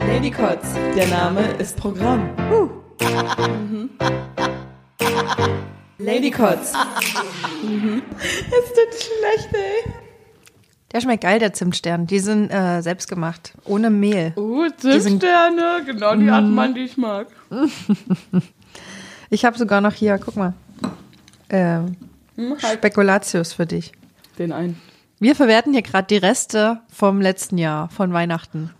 Ladycots, der Name ist Programm. Ladycots. Das tut schlecht, ey. Der schmeckt geil, der Zimtstern. Die sind äh, selbst gemacht, ohne Mehl. Uh, sind- Zimtsterne, genau die Art Mann, die ich mag. Ich habe sogar noch hier, guck mal, äh, Hm, halt Spekulatius für dich. den ein. Wir verwerten hier gerade die Reste vom letzten Jahr, von Weihnachten.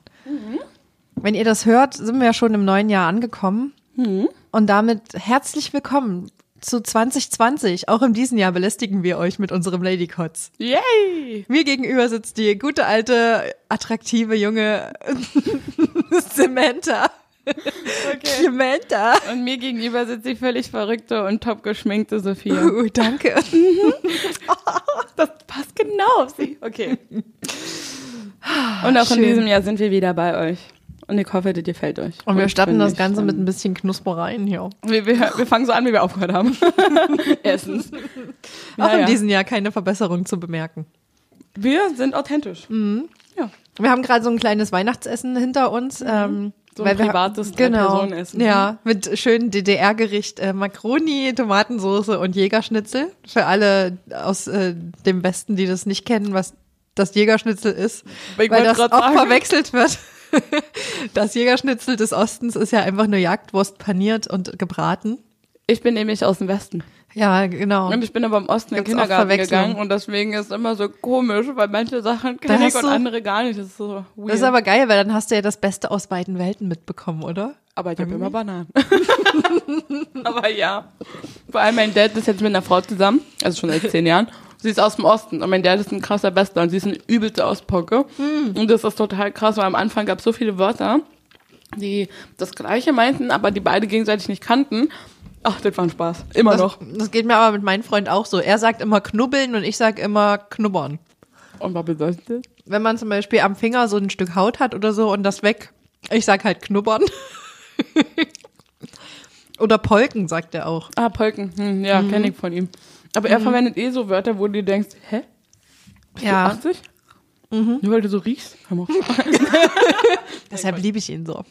Wenn ihr das hört, sind wir ja schon im neuen Jahr angekommen. Und damit herzlich willkommen zu 2020. Auch in diesem Jahr belästigen wir euch mit unserem Ladycots. Yay! Mir gegenüber sitzt die gute alte, attraktive junge Samantha. Okay. Samantha. Und mir gegenüber sitzt die völlig verrückte und top geschminkte Sophia. Uh, danke. Das passt genau auf sie. Okay. Und auch in Schön. diesem Jahr sind wir wieder bei euch. Und ich hoffe, das gefällt euch. Und wir starten das Ganze mit ein bisschen Knuspereien hier. Wir, wir, wir fangen so an, wie wir aufgehört haben. Erstens. Auch Naja. in diesem Jahr keine Verbesserung zu bemerken. Wir sind authentisch. Mhm. Ja. Wir haben gerade so ein kleines Weihnachtsessen hinter uns. Ähm, Mhm. So ein weil privates genau, Drei-Personen-Essen. Ja, mit schönen DDR-Gericht äh, Makroni, Tomatensoße und Jägerschnitzel. Für alle aus äh, dem Westen, die das nicht kennen, was das Jägerschnitzel ist. Ich weil das sagen. verwechselt wird. Das Jägerschnitzel des Ostens ist ja einfach nur Jagdwurst paniert und gebraten. Ich bin nämlich aus dem Westen. Ja, genau. Und ich bin aber im Osten in den Kindergarten gegangen und deswegen ist es immer so komisch, weil manche Sachen kenne ich und du- andere gar nicht. Das ist so weird. Das ist aber geil, weil dann hast du ja das Beste aus beiden Welten mitbekommen, oder? aber ich habe immer Bananen. aber ja. Vor allem mein Dad ist jetzt mit einer Frau zusammen, also schon seit zehn Jahren. Sie ist aus dem Osten und mein Dad ist ein krasser Westler und sie ist eine übelste Auspocke. Und das ist total krass, weil am Anfang gab es so viele Wörter, die das Gleiche meinten, aber die beide gegenseitig nicht kannten. Ach, das war ein Spaß. Immer Das, noch. das geht mir aber mit meinem Freund auch so. Er sagt immer knubbeln und ich sag immer knubbern. Und was bedeutet das? Wenn man zum Beispiel am Finger so ein Stück Haut hat oder so und das weg, ich sag halt knubbern. oder Polken, sagt er auch. Ah, Polken. Hm, ja, Mhm. kenne ich von ihm. Aber er verwendet eh so Wörter, wo du dir denkst, hä? Bist Ja. du 80? Mhm. Nur weil du so riechst? Hör mal. Deshalb liebe ich ihn so.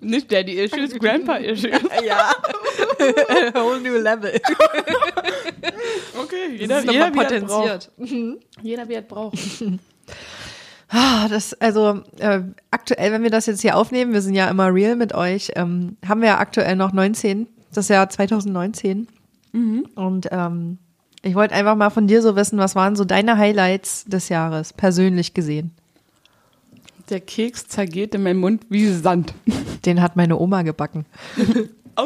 Nicht Daddy Issues, Grandpa Issues. Ja. A whole new level. Okay, Das jeder, ist jeder, er braucht. potenziert. Jeder, er braucht. Ah, das, also äh, aktuell, wenn wir das jetzt hier aufnehmen, wir sind ja immer real mit euch, ähm, haben wir ja aktuell noch 19, das Jahr 2019. Und ähm, ich wollte einfach mal von dir so wissen, was waren so deine Highlights des Jahres, persönlich gesehen? Der Keks zergeht in meinem Mund wie Sand. Den hat meine Oma gebacken.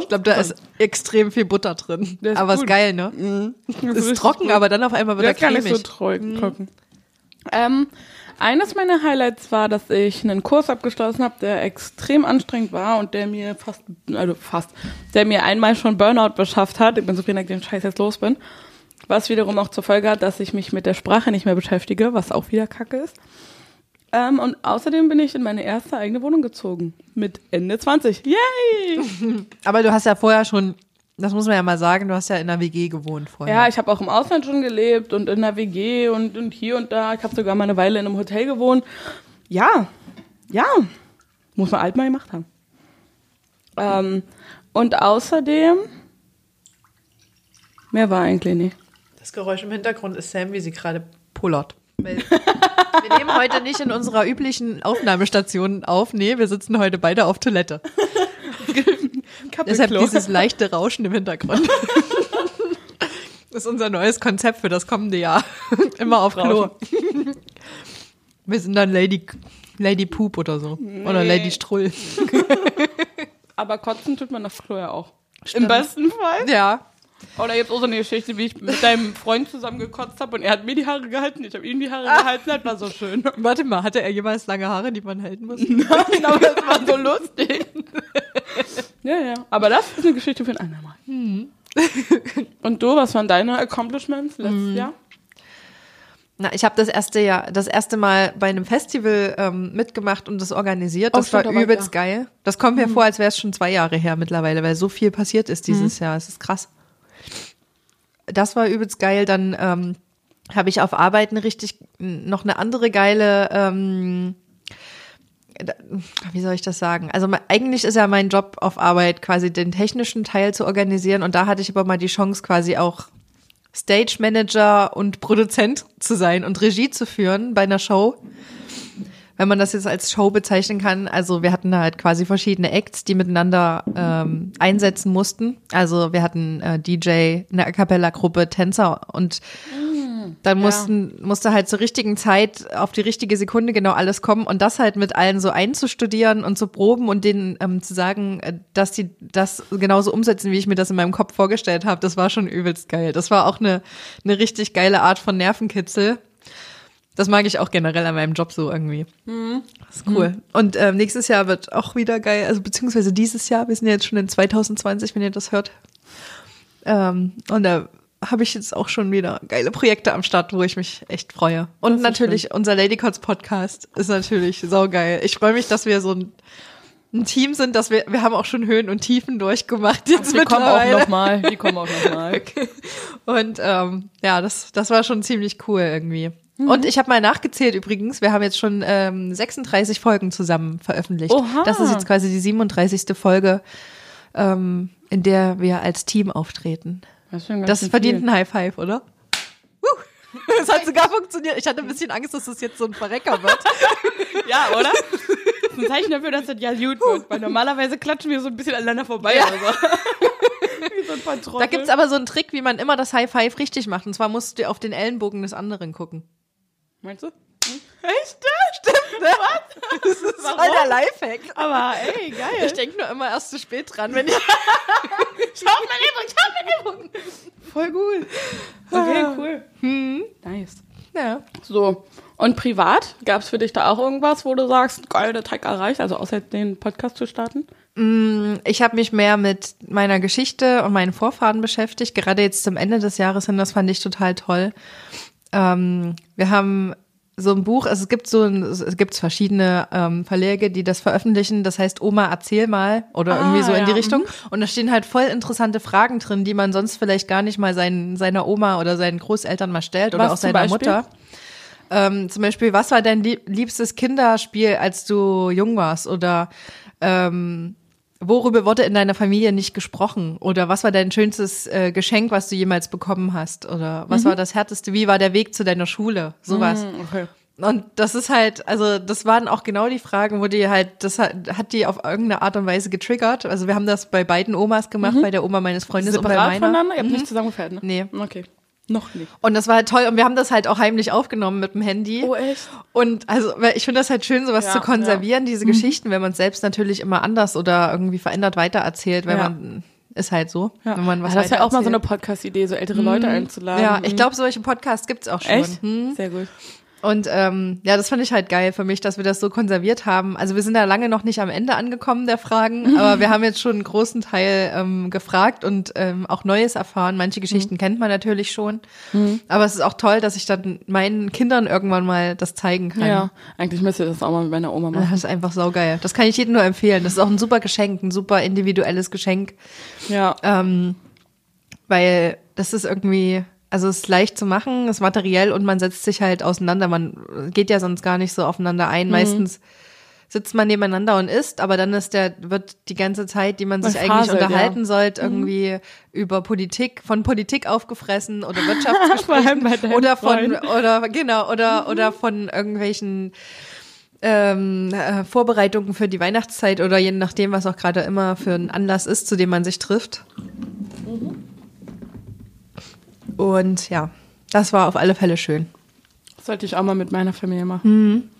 Ich glaube, da ist extrem viel Butter drin. Ist aber ist gut. geil, ne? Das Ist trocken, aber dann auf einmal wird Der er ist gar nicht cremig. so trocken. Ähm, eines meiner Highlights war, dass ich einen Kurs abgeschlossen habe, der extrem anstrengend war und der mir fast, also fast, der mir einmal schon Burnout beschafft hat. Ich bin zufrieden, dass ich den Scheiß jetzt los bin. Was wiederum auch zur Folge hat, dass ich mich mit der Sprache nicht mehr beschäftige, was auch wieder kacke ist. Ähm, und außerdem bin ich in meine erste eigene Wohnung gezogen. Mit Ende 20. Yay! Aber du hast ja vorher schon, das muss man ja mal sagen, du hast ja in einer WG gewohnt vorher. Ja, ich habe auch im Ausland schon gelebt und in der WG und, und hier und da. Ich habe sogar mal eine Weile in einem Hotel gewohnt. Ja, ja, muss man alt mal gemacht haben. Ähm, und außerdem, mehr war eigentlich nicht. Das Geräusch im Hintergrund ist Sam, wie sie gerade pullert. Wir nehmen heute nicht in unserer üblichen Aufnahmestation auf. Nee, wir sitzen heute beide auf Toilette. Deshalb dieses leichte Rauschen im Hintergrund. Das ist unser neues Konzept für das kommende Jahr. Immer auf Klo. Wir sind dann Lady, Lady Poop oder so. Oder Lady Strull. Aber kotzen tut man das Klo ja auch. Stimmt. Im besten Fall. Ja. Oder jetzt auch so eine Geschichte, wie ich mit deinem Freund zusammen gekotzt habe und er hat mir die Haare gehalten, ich habe ihm die Haare gehalten, das war so schön. Warte mal, hatte er jemals lange Haare, die man halten muss? Nein, aber das war so lustig. ja, ja. Aber das ist eine Geschichte für ein andermal. Und du, was waren deine Accomplishments letztes Jahr? Na, ich habe das erste Jahr, das erste Mal bei einem Festival ähm, mitgemacht und das organisiert. Das Oh, war übelst da. geil. Das kommt mir vor, als wäre es schon zwei Jahre her mittlerweile, weil so viel passiert ist dieses Jahr. Es ist krass. Das war übelst geil. Dann ähm, habe ich auf Arbeit eine richtig, noch eine andere geile, ähm, wie soll ich das sagen? Also eigentlich ist ja mein Job auf Arbeit quasi den technischen Teil zu organisieren und da hatte ich aber mal die Chance quasi auch Stage Manager und Produzent zu sein und Regie zu führen bei einer Show. Wenn man das jetzt als Show bezeichnen kann. Also wir hatten da halt quasi verschiedene Acts, die miteinander ähm, einsetzen mussten. Also wir hatten äh, DJ, eine A cappella Gruppe, Tänzer und dann mussten, musste halt zur richtigen Zeit auf die richtige Sekunde genau alles kommen und das halt mit allen so einzustudieren und zu proben und denen ähm, zu sagen, äh, dass die das genauso umsetzen, wie ich mir das in meinem Kopf vorgestellt habe, das war schon übelst geil. Das war auch eine, eine richtig geile Art von Nervenkitzel. Das mag ich auch generell an meinem Job so irgendwie. Das ist cool. Und ähm, nächstes Jahr wird auch wieder geil, also beziehungsweise dieses Jahr, wir sind ja jetzt schon in 2020, wenn ihr das hört. Ähm, und da habe ich jetzt auch schon wieder geile Projekte am Start, wo ich mich echt freue. Und natürlich unser Ladycots Podcast ist natürlich saugeil. Ich freue mich, dass wir so ein, ein Team sind, dass wir, wir haben auch schon Höhen und Tiefen durchgemacht jetzt Die kommen auch mittlerweile. nochmal. Die kommen auch nochmal. Und ähm, ja, das, das war schon ziemlich cool irgendwie. Mhm. Und ich habe mal nachgezählt übrigens, wir haben jetzt schon ähm, 36 Folgen zusammen veröffentlicht. Oha. Das ist jetzt quasi die 37. Folge, ähm, in der wir als Team auftreten. Das, Das verdient ein High Five, oder? Es hat sogar funktioniert. Ich hatte ein bisschen Angst, dass das jetzt so ein Verrecker wird. Ja, oder? Das ist ein Zeichen dafür, dass das ja gut wird. Weil normalerweise klatschen wir so ein bisschen aneinander vorbei. Ja. Wie so ein. Da gibt's aber so einen Trick, wie man immer das High Five richtig macht. Und zwar musst du auf den Ellenbogen des anderen gucken. Meinst du? Hm? Echt? Stimmt. Das ist Warum? voll der Lifehack. Aber ey, geil. Ich denke nur immer erst zu spät dran, wenn ich Schau auf meine Übung, schau auf meine Übung. Voll gut. Okay, cool. Hm. Nice. Ja. So. Und privat? Gab es für dich da auch irgendwas, wo du sagst, geil, der Tag erreicht? Also außer den Podcast zu starten? Ich habe mich mehr mit meiner Geschichte und meinen Vorfahren beschäftigt. Gerade jetzt zum Ende des Jahres hin, das fand ich total toll. Ähm, wir haben so ein Buch, also es gibt so ein, es gibt verschiedene ähm, Verlage, die das veröffentlichen. Das heißt Oma erzähl mal oder Ah, irgendwie so in die ja, Richtung. Und da stehen halt voll interessante Fragen drin, die man sonst vielleicht gar nicht mal seinen, seiner Oma oder seinen Großeltern mal stellt oder Was auch zum seiner Beispiel? Mutter. Ähm, zum Beispiel, was war dein lieb liebstes Kinderspiel, als du jung warst? Oder ähm, worüber wurde in deiner Familie nicht gesprochen? Oder was war dein schönstes äh, Geschenk, was du jemals bekommen hast? Oder was war das härteste? Wie war der Weg zu deiner Schule? Sowas. Hm, okay. Und das ist halt, also das waren auch genau die Fragen, wo die halt, das hat, hat die auf irgendeine Art und Weise getriggert. Also wir haben das bei beiden Omas gemacht, bei der Oma meines Freundes und bei Separat meiner. voneinander? Ihr habt nicht zusammengefällt, ne? Nee. Okay. Noch nicht. Und das war halt toll. Und wir haben das halt auch heimlich aufgenommen mit dem Handy. Oh, echt? Und also, ich finde das halt schön, sowas Ja, zu konservieren, diese Geschichten, wenn man es selbst natürlich immer anders oder irgendwie verändert weitererzählt, weil Ja. man ist halt so, Ja. wenn man was ja, das wäre auch mal so eine. Podcast-Idee, so ältere Leute einzuladen. Ja, ich Mhm. glaube, solche Podcasts gibt's auch schon. Echt? Hm. Sehr gut. Und ähm, ja, das fand ich halt geil für mich, dass wir das so konserviert haben. Also wir sind da lange noch nicht am Ende angekommen der Fragen, aber wir haben jetzt schon einen großen Teil ähm, gefragt und ähm, auch Neues erfahren. Manche Geschichten kennt man natürlich schon, aber es ist auch toll, dass ich dann meinen Kindern irgendwann mal das zeigen kann. Ja, eigentlich müsste ich das auch mal mit meiner Oma machen. Das ist einfach saugeil. Das kann ich jedem nur empfehlen. Das ist auch ein super Geschenk, ein super individuelles Geschenk, Ja. ähm, weil das ist irgendwie, also es ist leicht zu machen, es ist materiell und man setzt sich halt auseinander. Man geht ja sonst gar nicht so aufeinander ein. Mhm. Meistens sitzt man nebeneinander und isst, aber dann ist der, wird die ganze Zeit, die man sich Man eigentlich faselt, unterhalten ja. Mhm. sollte, irgendwie über Politik, von Politik aufgefressen oder Wirtschaftsgesprächen oder von, Freund. oder, genau, oder, oder von irgendwelchen, ähm, äh, Vorbereitungen für die Weihnachtszeit oder je nachdem, was auch gerade immer für ein Anlass ist, zu dem man sich trifft. Und ja, das war auf alle Fälle schön. Das sollte ich auch mal mit meiner Familie machen.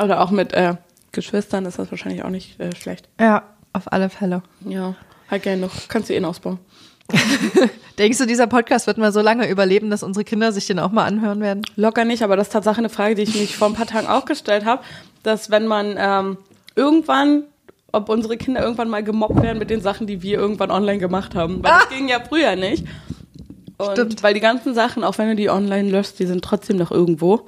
Oder auch mit äh, Geschwistern ist das wahrscheinlich auch nicht äh, schlecht. Ja, auf alle Fälle. Ja, halt gerne noch. Kannst du eh noch ausbauen. Denkst du, dieser Podcast wird mal so lange überleben, dass unsere Kinder sich den auch mal anhören werden? Locker nicht, aber das ist Tatsache eine Frage, die ich mich vor ein paar Tagen auch gestellt habe, dass wenn man ähm, irgendwann, ob unsere Kinder irgendwann mal gemobbt werden mit den Sachen, die wir irgendwann online gemacht haben. Weil das ging ja früher nicht. Und Stimmt. weil die ganzen Sachen, auch wenn du die online löscht, die sind trotzdem noch irgendwo.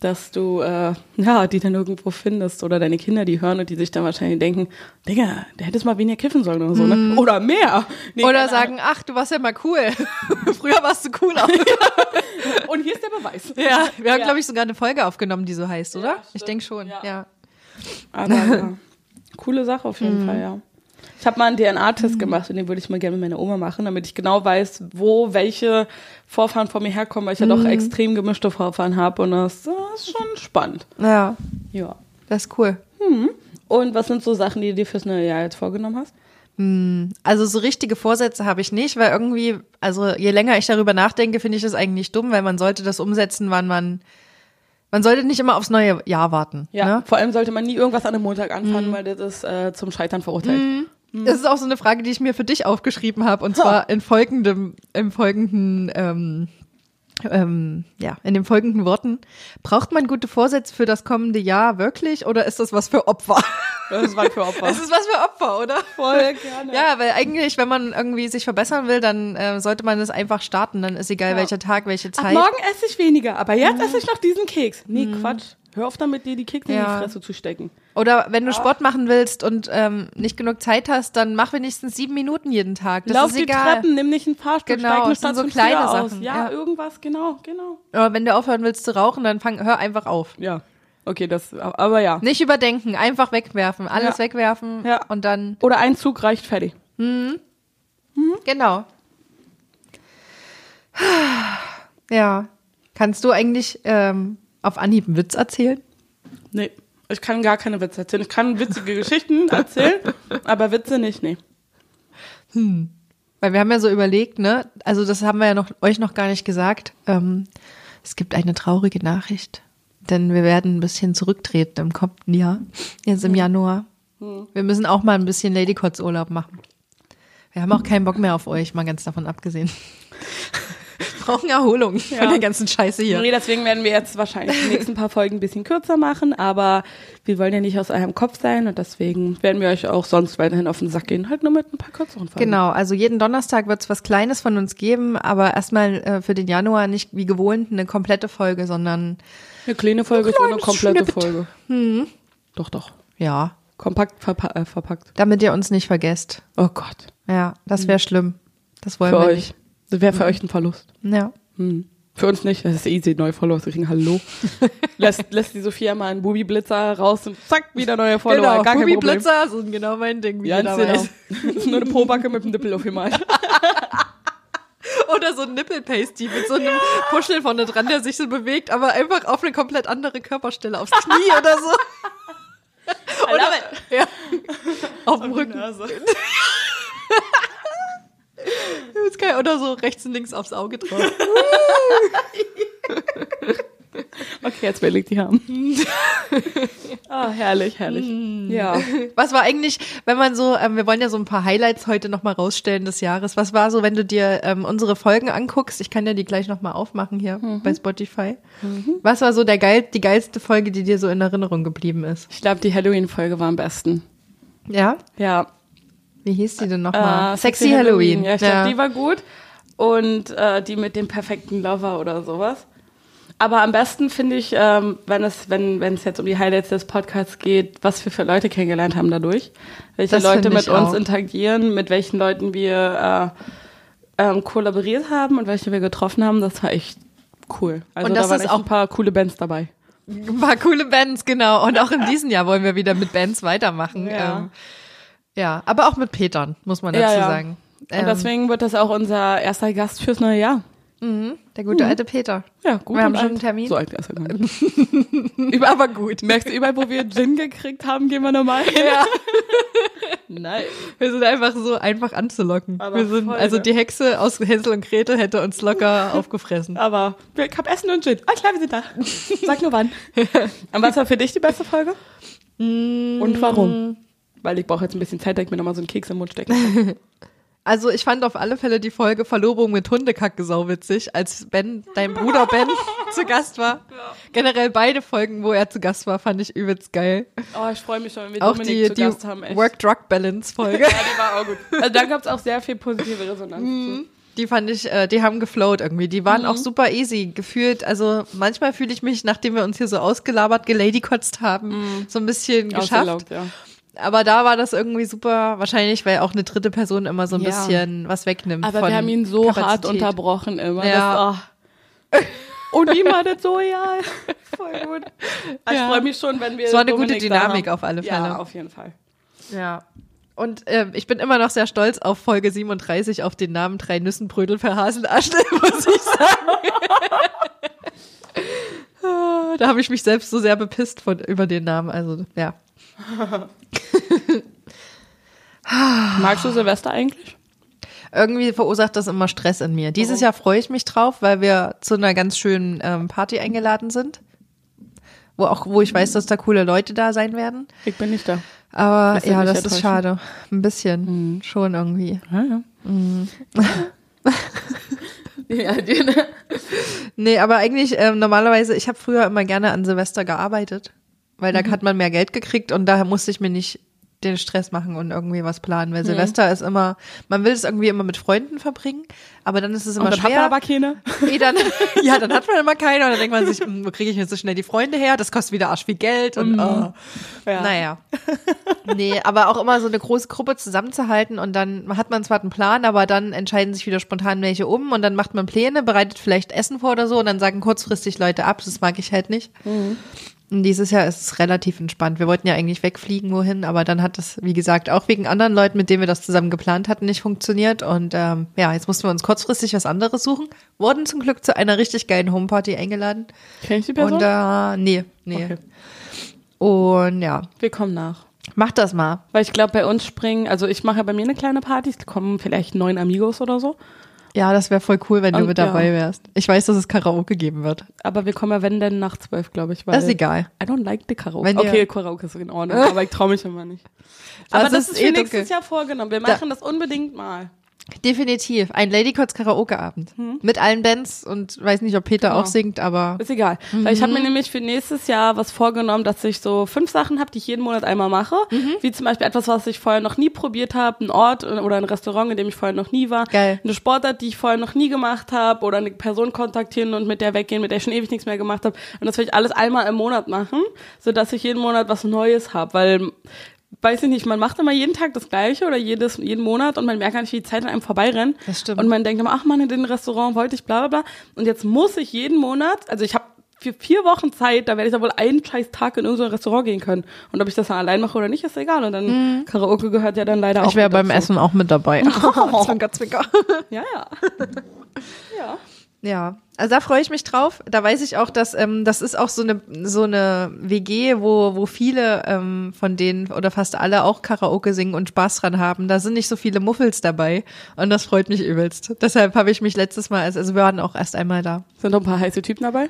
dass du äh, ja die dann irgendwo findest oder deine Kinder die hören und die sich dann wahrscheinlich denken, Digga, der hätte es mal weniger kiffen sollen oder so, ne? Oder mehr. Nee, Oder sagen, ach, du warst ja mal cool. Früher warst du cooler. Ahnung. Und hier ist der Beweis. ja, wir haben, Ja. glaube ich, sogar eine Folge aufgenommen, die so heißt, oder? ich stimmt. denke schon, Ja. ja. Aber ja, coole Sache auf jeden Fall, ja. Ich habe mal einen DNA-Test gemacht und den würde ich mal gerne mit meiner Oma machen, damit ich genau weiß, wo welche Vorfahren von mir herkommen, weil ich ja doch extrem gemischte Vorfahren habe und das, das ist schon spannend. Ja, Ja. das ist cool. Und was sind so Sachen, die du dir fürs neue Jahr jetzt vorgenommen hast? Also so richtige Vorsätze habe ich nicht, weil irgendwie, also je länger ich darüber nachdenke, finde ich das eigentlich dumm, weil man sollte das umsetzen, wann man, man sollte nicht immer aufs neue Jahr warten. Ja, Ne? vor allem sollte man nie irgendwas an einem Montag anfangen, weil das ist äh, zum Scheitern verurteilt. Das ist auch so eine Frage, die ich mir für dich aufgeschrieben habe, und zwar in folgendem, im folgenden, ähm, ähm, ja, in den folgenden Worten. Braucht man gute Vorsätze für das kommende Jahr wirklich oder ist das was für Opfer? Das war für Opfer. Es ist was für Opfer, oder? voll gerne. Ja, weil eigentlich, wenn man irgendwie sich verbessern will, dann äh, sollte man es einfach starten. Dann ist egal, Ja. welcher Tag, welche Ab Zeit. morgen esse ich weniger, aber jetzt esse ich noch diesen Keks. Nee, Quatsch. Hör auf damit, dir die Kekse in Ja. die Fresse zu stecken. Oder wenn du Sport machen willst und ähm, nicht genug Zeit hast, dann mach wenigstens sieben Minuten jeden Tag. Das Lauf ist die egal. Treppen, nimm nicht einen Fahrstuhl, Genau, steig eine so kleine früher aus. Sachen, Ja, ja. irgendwas, genau, genau. Aber wenn du aufhören willst zu rauchen, dann fang, hör einfach auf. Ja. Okay, das, aber ja. Nicht überdenken, einfach wegwerfen, alles Ja. wegwerfen Ja. und dann Oder ein Zug reicht fertig. genau. Ja. Kannst du eigentlich ähm, auf Anhieb einen Witz erzählen? Nee, ich kann gar keine Witze erzählen. Ich kann witzige Geschichten erzählen, aber Witze nicht, nee. Weil wir haben ja so überlegt, ne? Also das haben wir ja noch euch noch gar nicht gesagt. Ähm, es gibt eine traurige Nachricht, denn wir werden ein bisschen zurücktreten im kommenden Jahr, jetzt im Januar. Wir müssen auch mal ein bisschen Ladycots Urlaub machen. Wir haben auch keinen Bock mehr auf euch, mal ganz davon abgesehen. Wir brauchen Erholung von der ganzen Scheiße hier. Nee, deswegen werden wir jetzt wahrscheinlich die nächsten paar Folgen ein bisschen kürzer machen, aber wir wollen ja nicht aus eurem Kopf sein und deswegen werden wir euch auch sonst weiterhin auf den Sack gehen, halt nur mit ein paar kürzeren Folgen. Genau, also jeden Donnerstag wird es was Kleines von uns geben, aber erstmal äh, für den Januar nicht wie gewohnt eine komplette Folge, sondern Eine kleine Folge ist eine komplette Snippet. Folge. Doch, doch. ja, Kompakt verpa äh, verpackt. damit ihr uns nicht vergesst. Oh Gott. Ja, das wäre schlimm. Das wollen Für wir euch. Das wäre für euch ein Verlust. nicht. Ja. Hm. Für uns nicht, das ist easy, neue Follower zu kriegen. Hallo. lässt, lässt die Sophia mal einen Bubi-Blitzer raus und zack, wieder neue Follower. genau, Gar kein Problem. Blitzer sind genau mein Ding. Wie dabei. genau. Das ist nur eine Probacke mit dem Nippel aufgemalt. Oder so ein Nippelpasty mit so einem Puschel vorne dran, der sich so bewegt, aber einfach auf eine komplett andere Körperstelle, aufs Knie oder so. Oder, ja, auf dem Rücken. Oder so rechts und links aufs Auge drauf. Okay, jetzt will ich die haben. Ah, herrlich, herrlich. Ja. Was war eigentlich, wenn man so, ähm, wir wollen ja so ein paar Highlights heute nochmal rausstellen des Jahres. Was war so, wenn du dir ähm, unsere Folgen anguckst? Ich kann ja die gleich nochmal aufmachen hier bei Spotify. Was war so der geil, die geilste Folge, die dir so in Erinnerung geblieben ist? Ich glaube, die Halloween-Folge war am besten. Ja? Ja. Wie hieß die denn nochmal? Äh, Sexy Halloween. Ja, ich glaube, die war gut. Und äh, die mit dem perfekten Lover oder sowas. Aber am besten finde ich, ähm, wenn es, wenn, wenn es jetzt um die Highlights des Podcasts geht, was wir für Leute kennengelernt haben dadurch. Welche Das Leute mit uns auch. interagieren, mit welchen Leuten wir äh, ähm, kollaboriert haben und welche wir getroffen haben, das war echt cool. Also Und da das waren ist echt auch- ein paar coole Bands dabei. Ein paar coole Bands, genau. Und auch in diesem Jahr wollen wir wieder mit Bands weitermachen. Ja. Ähm, ja, aber auch mit Petern, muss man dazu Ja, ja. sagen. Und Ähm, deswegen wird das auch unser erster Gast fürs neue Jahr. Der gute alte Peter. Ja, gut. Wir haben schon einen Termin. So alt ist er gar nicht. Aber gut. Merkst du, überall, wo wir Gin gekriegt haben, gehen wir nochmal hin. Ja. Nein. Wir sind einfach so einfach anzulocken. Aber wir sind, voll, also die Hexe aus Hänsel und Gretel hätte uns locker aufgefressen. Aber wir- ich hab Essen und Gin. Ah, klar, wir sind da. Sag nur wann. Und was war für dich die beste Folge? Und warum? Weil ich brauche jetzt ein bisschen Zeit, dass ich mir nochmal so einen Keks im Mund stecke. Also ich fand auf alle Fälle die Folge Verlobung mit Hundekacke sau witzig, als Ben, dein Bruder Ben, zu Gast war. Generell beide Folgen, wo er zu Gast war, fand ich übelst geil. Oh, ich freue mich schon, wenn wir Auch Dominik die, zu die Gast haben. Echt. Work-Drug-Balance-Folge. Ja, die war auch gut. Also da gab es auch sehr viel positive Resonanz. zu. Die fand ich, äh, die haben geflowt irgendwie. Die waren Mhm. auch super easy gefühlt. Also manchmal fühle ich mich, nachdem wir uns hier so ausgelabert, geladykotzt haben, so ein bisschen geschafft. Ausgelaugt, ja. Aber da war das irgendwie super, wahrscheinlich, weil auch eine dritte Person immer so ein Ja. bisschen was wegnimmt. Aber wir haben ihn so hart Kapazität. unterbrochen immer. Ja. Das, oh. Und ihm war das so, ja. Voll gut. Ich Ja. freue mich schon, wenn wir Es war eine gute Dominik da Dynamik auf alle Ja, Fälle. auf jeden Fall. Ja. Und äh, ich bin immer noch sehr stolz auf Folge 37 auf den Namen Drei Nüssenbrödel für Haselaschle, muss ich sagen. Ah, da habe ich mich selbst so sehr bepisst von, über den Namen. Also, ja. Magst du Silvester eigentlich? Irgendwie verursacht das immer Stress in mir. Dieses Jahr freue ich mich drauf, weil wir zu einer ganz schönen ähm, Party eingeladen sind. Wo auch, wo ich weiß, dass da coole Leute da sein werden. Ich bin nicht da. Aber ja, das ist schade. Ein bisschen. Schon irgendwie. Ja, ja. ja, die, ne? Nee, aber eigentlich ähm, normalerweise, ich habe früher immer gerne an Silvester gearbeitet, weil da hat man mehr Geld gekriegt und daher musste ich mir nicht den Stress machen und irgendwie was planen, weil Silvester ist immer, man will es irgendwie immer mit Freunden verbringen, aber dann ist es immer Und dann hat man schwer. aber keine. Nee, dann, ja, dann hat man immer keine und dann denkt man sich, wo kriege ich jetzt so schnell die Freunde her? Das kostet wieder arsch viel Geld und oh. Ja. naja. Nee, aber auch immer so eine große Gruppe zusammenzuhalten und dann hat man zwar einen Plan, aber dann entscheiden sich wieder spontan welche um und dann macht man Pläne, bereitet vielleicht Essen vor oder so und dann sagen kurzfristig Leute ab, das mag ich halt nicht. Und dieses Jahr ist es relativ entspannt. Wir wollten ja eigentlich wegfliegen, wohin, aber dann hat das, wie gesagt, auch wegen anderen Leuten, mit denen wir das zusammen geplant hatten, nicht funktioniert. Und ähm, ja, jetzt mussten wir uns kurzfristig was anderes suchen. Wurden zum Glück zu einer richtig geilen Homeparty eingeladen. Kenn ich die Person? Und äh, nee, nee. Okay. Und ja, Wir kommen nach. mach das mal. Weil ich glaube, bei uns springen, also ich mache ja bei mir eine kleine Party, es kommen vielleicht neun Amigos oder so. Ja, das wäre voll cool, wenn du Und mit ja. dabei wärst. Ich weiß, dass es Karaoke geben wird. Aber wir kommen ja, wenn denn, nach zwölf, glaube ich. Weil Das ist egal. I don't like the Karaoke. Wenn okay, Karaoke ist in Ordnung, aber ich traue mich immer nicht. Aber Das das, ist ist, für eh nächstes dunkel. Jahr vorgenommen. Wir Da- machen das unbedingt mal. Definitiv. Ein Ladycots Karaoke-Abend. Mit allen Bands und weiß nicht, ob Peter Genau. auch singt, aber Ist egal. Weil ich habe mir nämlich für nächstes Jahr was vorgenommen, dass ich so fünf Sachen habe, die ich jeden Monat einmal mache. Wie zum Beispiel etwas, was ich vorher noch nie probiert habe, ein Ort oder ein Restaurant, in dem ich vorher noch nie war. Geil. Eine Sportart, die ich vorher noch nie gemacht habe oder eine Person kontaktieren und mit der weggehen, mit der ich schon ewig nichts mehr gemacht habe. Und das will ich alles einmal im Monat machen, sodass ich jeden Monat was Neues habe. Weil weiß ich nicht, man macht immer jeden Tag das Gleiche oder jedes, jeden Monat und man merkt gar nicht, wie die Zeit an einem vorbeirennt. Das stimmt. Und man denkt immer, ach man, in dem Restaurant wollte ich bla bla bla. Und jetzt muss ich jeden Monat, also ich habe für vier Wochen Zeit, da werde ich da wohl einen scheiß Tag in irgendein Restaurant gehen können. Und ob ich das dann allein mache oder nicht, ist egal. Und dann Karaoke gehört ja dann leider auch ich wäre beim dazu. Essen auch mit dabei. zwinker, zwinker. Ja, ja. ja. Ja, also da freue ich mich drauf. Da weiß ich auch, dass ähm, das ist auch so eine so eine WG, wo wo viele ähm, von denen oder fast alle auch Karaoke singen und Spaß dran haben. Da sind nicht so viele Muffels dabei und das freut mich übelst. Deshalb habe ich mich letztes Mal, also wir waren auch erst einmal da. Sind noch ein paar heiße Typen dabei?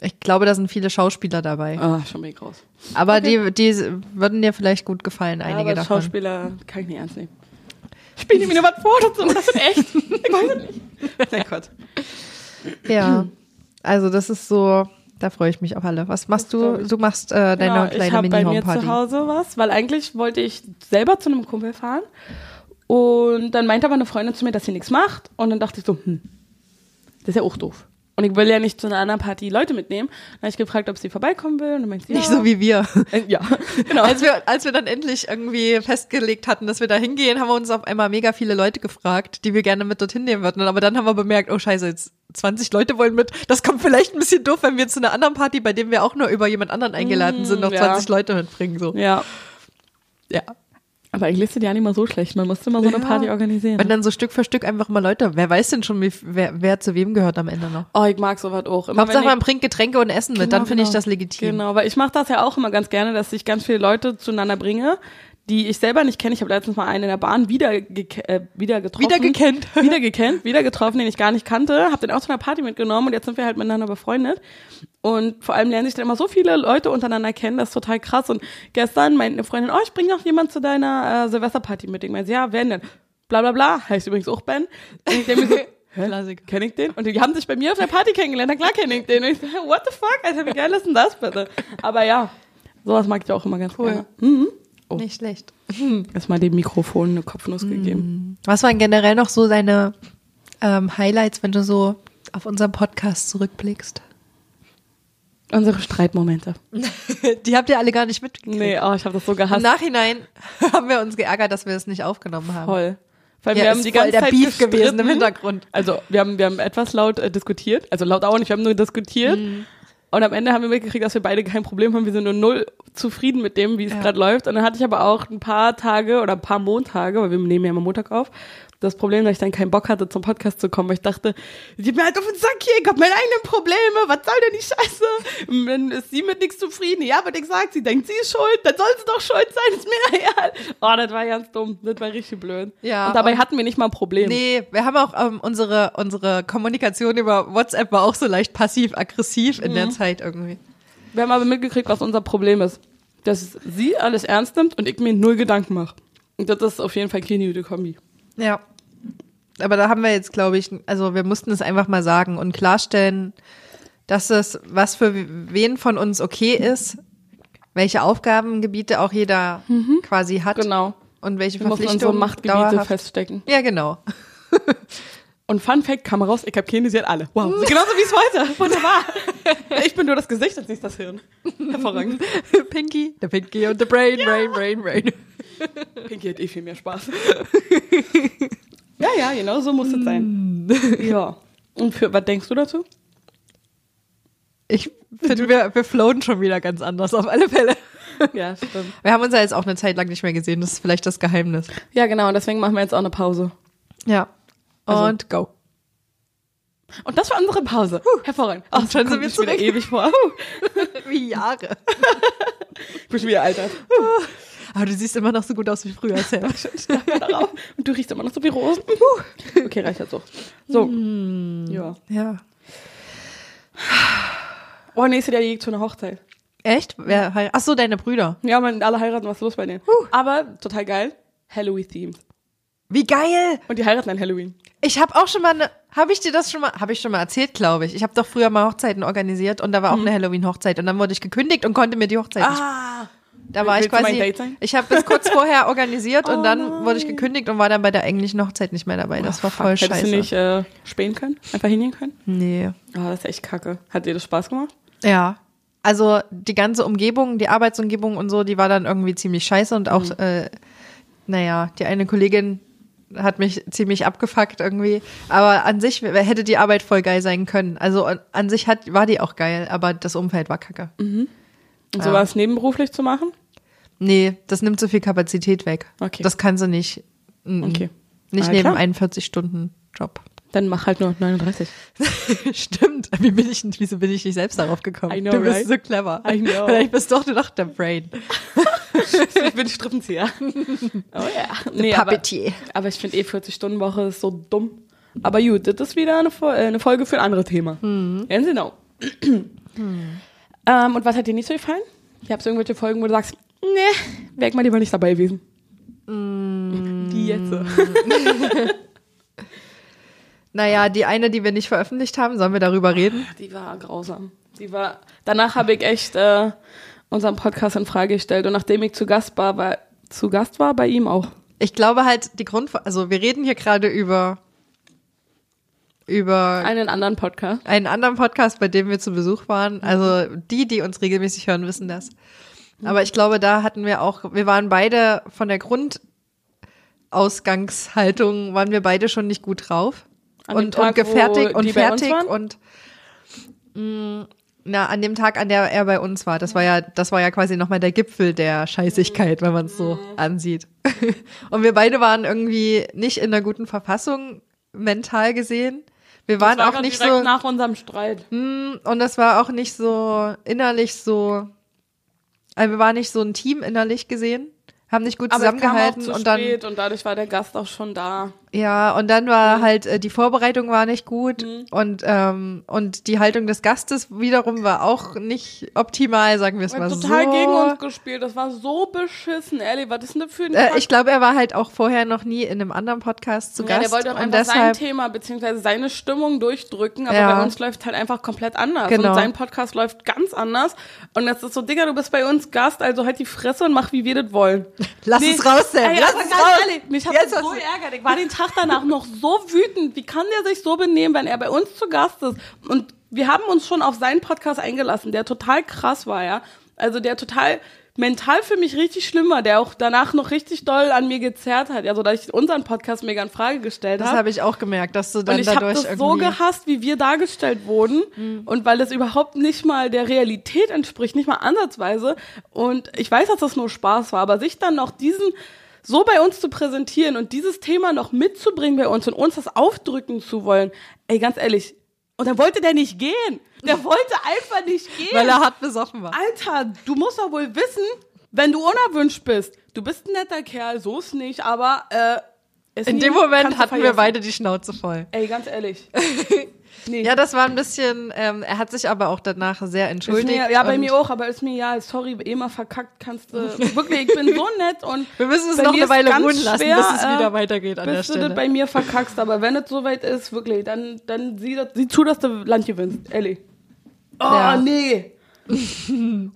Ich glaube, da sind viele Schauspieler dabei. Ah, schon ich raus. Aber die die würden dir vielleicht gut gefallen, Ja, einige aber davon. Schauspieler kann ich nicht ernst nehmen. Spielen die mir nur was vor, das ist echt. Ich weiß nicht. Mein Gott. Ja, also das ist so. Da freue ich mich auf alle. Was machst du? ich. Du machst äh, deine Genau, ich kleine habe bei mir zu Hause was, weil eigentlich wollte ich selber zu einem Kumpel fahren. Und dann meinte aber eine Freundin zu mir, dass sie nichts macht. Und dann dachte ich so, hm, das ist ja auch doof. Und ich will ja nicht zu einer anderen Party Leute mitnehmen. Dann habe ich gefragt, ob sie vorbeikommen will. Und dann meinte sie, Nicht ja. so wie wir. Äh, Ja, genau. Als wir, als wir dann endlich irgendwie festgelegt hatten, dass wir da hingehen, haben wir uns auf einmal mega viele Leute gefragt, die wir gerne mit dorthin nehmen würden. Aber dann haben wir bemerkt, oh scheiße, jetzt 20 Leute wollen mit. Das kommt vielleicht ein bisschen doof, wenn wir zu einer anderen Party, bei dem wir auch nur über jemand anderen eingeladen sind, noch ja. 20 Leute mitbringen. So. ja. Ja. Aber eigentlich ist das ja nicht mal so schlecht. Man musste mal so eine Ja. Party organisieren. Und dann so Stück für Stück einfach mal Leute. Wer weiß denn schon, wie, wer, wer zu wem gehört am Ende noch? oh, ich mag sowas auch. Immer Hauptsache, ich- man bringt Getränke und Essen mit, dann Genau, finde ich genau. das legitim. Genau, weil ich mache das ja auch immer ganz gerne, dass ich ganz viele Leute zueinander bringe, die ich selber nicht kenne. Ich habe letztens mal einen in der Bahn wieder, äh, wieder getroffen. Wieder gekennt. wieder gekennt, wieder getroffen, den ich gar nicht kannte. Habe den auch zu einer Party mitgenommen und jetzt sind wir halt miteinander befreundet. Und vor allem lernen sich dann immer so viele Leute untereinander kennen, das ist total krass. Und gestern meinte eine Freundin, oh, ich bringe noch jemand zu deiner äh, Silvesterparty mit. Ich meinte, ja, wer denn? Bla bla bla, heißt übrigens auch Ben. Und ich so, Hä? Kenn ich den? Und die haben sich bei mir auf der Party kennengelernt. Na klar kenn ich den. Und ich so, what the fuck? Alter, wie geil ist denn das bitte? Aber ja, sowas mag ich auch immer ganz Cool. gerne. Mhm. Oh. Nicht schlecht. Erstmal dem Mikrofon eine Kopfnuss gegeben. Was waren generell noch so deine ähm, Highlights, wenn du so auf unseren Podcast zurückblickst? Unsere Streitmomente. Die habt ihr alle gar nicht mitgekriegt. Nee, oh, ich habe das so Im gehasst. Nachhinein haben wir uns geärgert, dass wir es nicht aufgenommen haben. Voll. Weil Ja, wir haben die ganze der Zeit Beef gewesen im. Hintergrund. Also wir haben, wir haben etwas laut äh, diskutiert, also laut auch nicht, wir haben nur diskutiert. Mhm. Und am Ende haben wir mitgekriegt, dass wir beide kein Problem haben. Wir sind nur null zufrieden mit dem, wie es Ja. gerade läuft. Und dann hatte ich aber auch ein paar Tage oder ein paar Montage, weil wir nehmen ja immer Montag auf, das Problem, dass ich dann keinen Bock hatte, zum Podcast zu kommen, weil ich dachte, sie hat mir halt auf den Sack hier, ich hab meine eigenen Probleme, was soll denn die Scheiße? Und dann ist sie mit nichts zufrieden. Ja, aber ich gesagt, sie denkt, sie ist schuld, dann soll sie doch schuld sein, ist mir egal. Oh, das war ganz dumm, das war richtig blöd. Ja, und dabei und- hatten wir nicht mal ein Problem. Nee, wir haben auch ähm, unsere, unsere Kommunikation über WhatsApp war auch so leicht passiv-aggressiv in Mhm. der Zeit irgendwie. Wir haben aber mitgekriegt, was unser Problem ist. Dass sie alles ernst nimmt und ich mir null Gedanken mache. Und das ist auf jeden Fall keine gute Kombi. Ja. Aber da haben wir jetzt, glaube ich, also wir mussten es einfach mal sagen und klarstellen, dass es, was für wen von uns okay ist, welche Aufgabengebiete auch jeder quasi hat Genau. und welche Wir Verpflichtungen unsere Machtgebiete dauerhaft. feststecken. Ja, genau. Und Fun Fact kam raus, ich habe keine, sie hat alle. Wow. Genauso wie es heute. Wunderbar. Ich bin nur das Gesicht und sie ist das Hirn. Hervorragend. Pinky, der Pinky und the Brain, Brain, Brain, Brain. Pinky hat eh viel mehr Spaß. Ja, ja, genau so muss es sein. Ja. Und für, was denkst du dazu? Ich finde, wir, wir flowen schon wieder ganz anders, auf alle Fälle. Ja, stimmt. Wir haben uns ja jetzt auch eine Zeit lang nicht mehr gesehen, das ist vielleicht das Geheimnis. Ja, genau. Und deswegen machen wir jetzt auch eine Pause. Ja. Also- Und go. Und das war unsere Pause. Hervorragend. Ach, schon sind wir wieder zurück. ewig vor. Wie Jahre. Ich bin schon wieder altert. Aber du siehst immer noch so gut aus wie früher, Sam. darauf. Und du riechst immer noch so wie Rosen. Okay, reicht jetzt so. So. Ja. Ja. Oh, nächstes Jahr geht zu einer Hochzeit. Echt? Wer heirat- Ach so, deine Brüder. Ja, man, alle heiraten, was ist los bei denen? Aber total geil. Halloween-themed. Wie geil! Und die heiraten an Halloween. Ich habe auch schon mal, ne, habe ich dir das schon mal, habe ich schon mal erzählt, glaube ich. Ich habe doch früher mal Hochzeiten organisiert und da war auch eine Halloween-Hochzeit und dann wurde ich gekündigt und konnte mir die Hochzeit nicht. Da war ich Willst quasi, ich habe das kurz vorher organisiert und Oh dann wurde ich gekündigt und war dann bei der englischen Hochzeit nicht mehr dabei. Das war voll Hättest scheiße. du nicht äh, spähen können? Einfach hingehen können? Nee. Ah, das ist echt kacke. Hat dir das Spaß gemacht? Ja. Also die ganze Umgebung, die Arbeitsumgebung und so, die war dann irgendwie ziemlich scheiße und auch, äh, naja, die eine Kollegin hat mich ziemlich abgefuckt irgendwie. Aber an sich hätte die Arbeit voll geil sein können. Also an sich hat, war die auch geil, aber das Umfeld war kacke. Und Ja. sowas nebenberuflich zu machen? Nee, das nimmt so viel Kapazität weg. Okay. Das kannst du nicht. Mm, Okay. Nicht Ah, neben klar. einen 40-Stunden-Job. Dann mach halt nur 39. Stimmt. Wie bin ich, wieso bin ich nicht selbst darauf gekommen? I know, du bist right? so clever. I know. Vielleicht bist doch du doch der Brain. ich bin Strippenzieher. Oh ja. Nee, aber, aber ich finde eh 40-Stunden-Woche ist so dumm. Aber gut, das ist wieder eine, äh, eine Folge für ein anderes Thema. Mhm. Genau. ähm, und was hat dir nicht so gefallen? Ich habe irgendwelche Folgen, wo du sagst, nee, wäre ich mal lieber nicht dabei gewesen. Mm. Die jetzt. Naja, die eine, die wir nicht veröffentlicht haben, sollen wir darüber reden? Die war grausam. Die war. Danach habe ich echt äh, unseren Podcast in Frage gestellt und nachdem ich zu Gast war, war zu Gast war bei ihm auch. Ich glaube halt, die Grund, also wir reden hier gerade über, über Einen anderen Podcast. einen anderen Podcast, bei dem wir zu Besuch waren. Also die, die uns regelmäßig hören, wissen das. Aber ich glaube, da hatten wir auch, wir waren beide von der Grundausgangshaltung, waren wir beide schon nicht gut drauf. Und, Tag, und gefertigt und fertig und mh, na, an dem Tag, an der er bei uns war, das war ja, das war ja quasi nochmal der Gipfel der Scheißigkeit, wenn man es so ansieht. und wir beide waren irgendwie nicht in einer guten Verfassung, mental gesehen. Wir waren war auch nicht direkt so, nach unserem Streit. hm, und das war auch nicht so innerlich so, also wir waren nicht so ein Team innerlich gesehen, haben nicht gut Aber zusammengehalten zu und dann, und dadurch war der Gast auch schon da. Ja, und dann war halt, äh, die Vorbereitung war nicht gut Mhm. und, ähm, und die Haltung des Gastes wiederum war auch nicht optimal, sagen wir es Er mal hat total so. gegen uns gespielt. Das war so beschissen, ehrlich. Was ist denn das für ein Äh, ich glaube, er war halt auch vorher noch nie in einem anderen Podcast zu ja, Gast. der wollte auch einfach sein deshalb, Thema beziehungsweise seine Stimmung durchdrücken, aber Ja. bei uns läuft halt einfach komplett anders. Genau. Und sein Podcast läuft ganz anders. Und jetzt ist so, Digga, du bist bei uns Gast, also halt die Fresse und mach, wie wir das wollen. lass es raus, Sam, Ey, lass aber es raus. ehrlich, mich hat Jetzt das so geärgert. Ich war den Tag Tag danach noch so wütend. Wie kann der sich so benehmen, wenn er bei uns zu Gast ist? Und wir haben uns schon auf seinen Podcast eingelassen, der total krass war, ja. Also der total mental für mich richtig schlimm war, der auch danach noch richtig doll an mir gezerrt hat, also dass ich unseren Podcast mega in Frage gestellt Das habe. habe ich auch gemerkt, dass du dann Und ich habe dadurch das so irgendwie- gehasst, wie wir dargestellt wurden. Und weil es überhaupt nicht mal der Realität entspricht, nicht mal ansatzweise. Und ich weiß, dass das nur Spaß war, aber sich dann noch diesen so bei uns zu präsentieren und dieses Thema noch mitzubringen bei uns und uns das aufdrücken zu wollen, ey, ganz ehrlich. Und dann wollte der nicht gehen. Der wollte einfach nicht gehen. weil er hart besoffen war. Alter, du musst doch wohl wissen, wenn du unerwünscht bist. Du bist ein netter Kerl, so ist nicht, aber äh, es In nie- dem Moment hatten wir beide die Schnauze voll. Ey, ganz ehrlich. Nee. Ja, das war ein bisschen, ähm, er hat sich aber auch danach sehr entschuldigt. mir, ja, bei mir auch, aber ist mir ja, sorry, mal verkackt kannst du. Wirklich, ich bin so nett und. Wir müssen es noch eine Weile ruhen lassen, schwer, bis es äh, wieder weitergeht an der Bis du das Stelle. bei mir verkackst, aber wenn es soweit ist, wirklich, dann, dann sieh, das, sieh zu, dass du Land gewinnst, ehrlich. Oh, Ja. nee.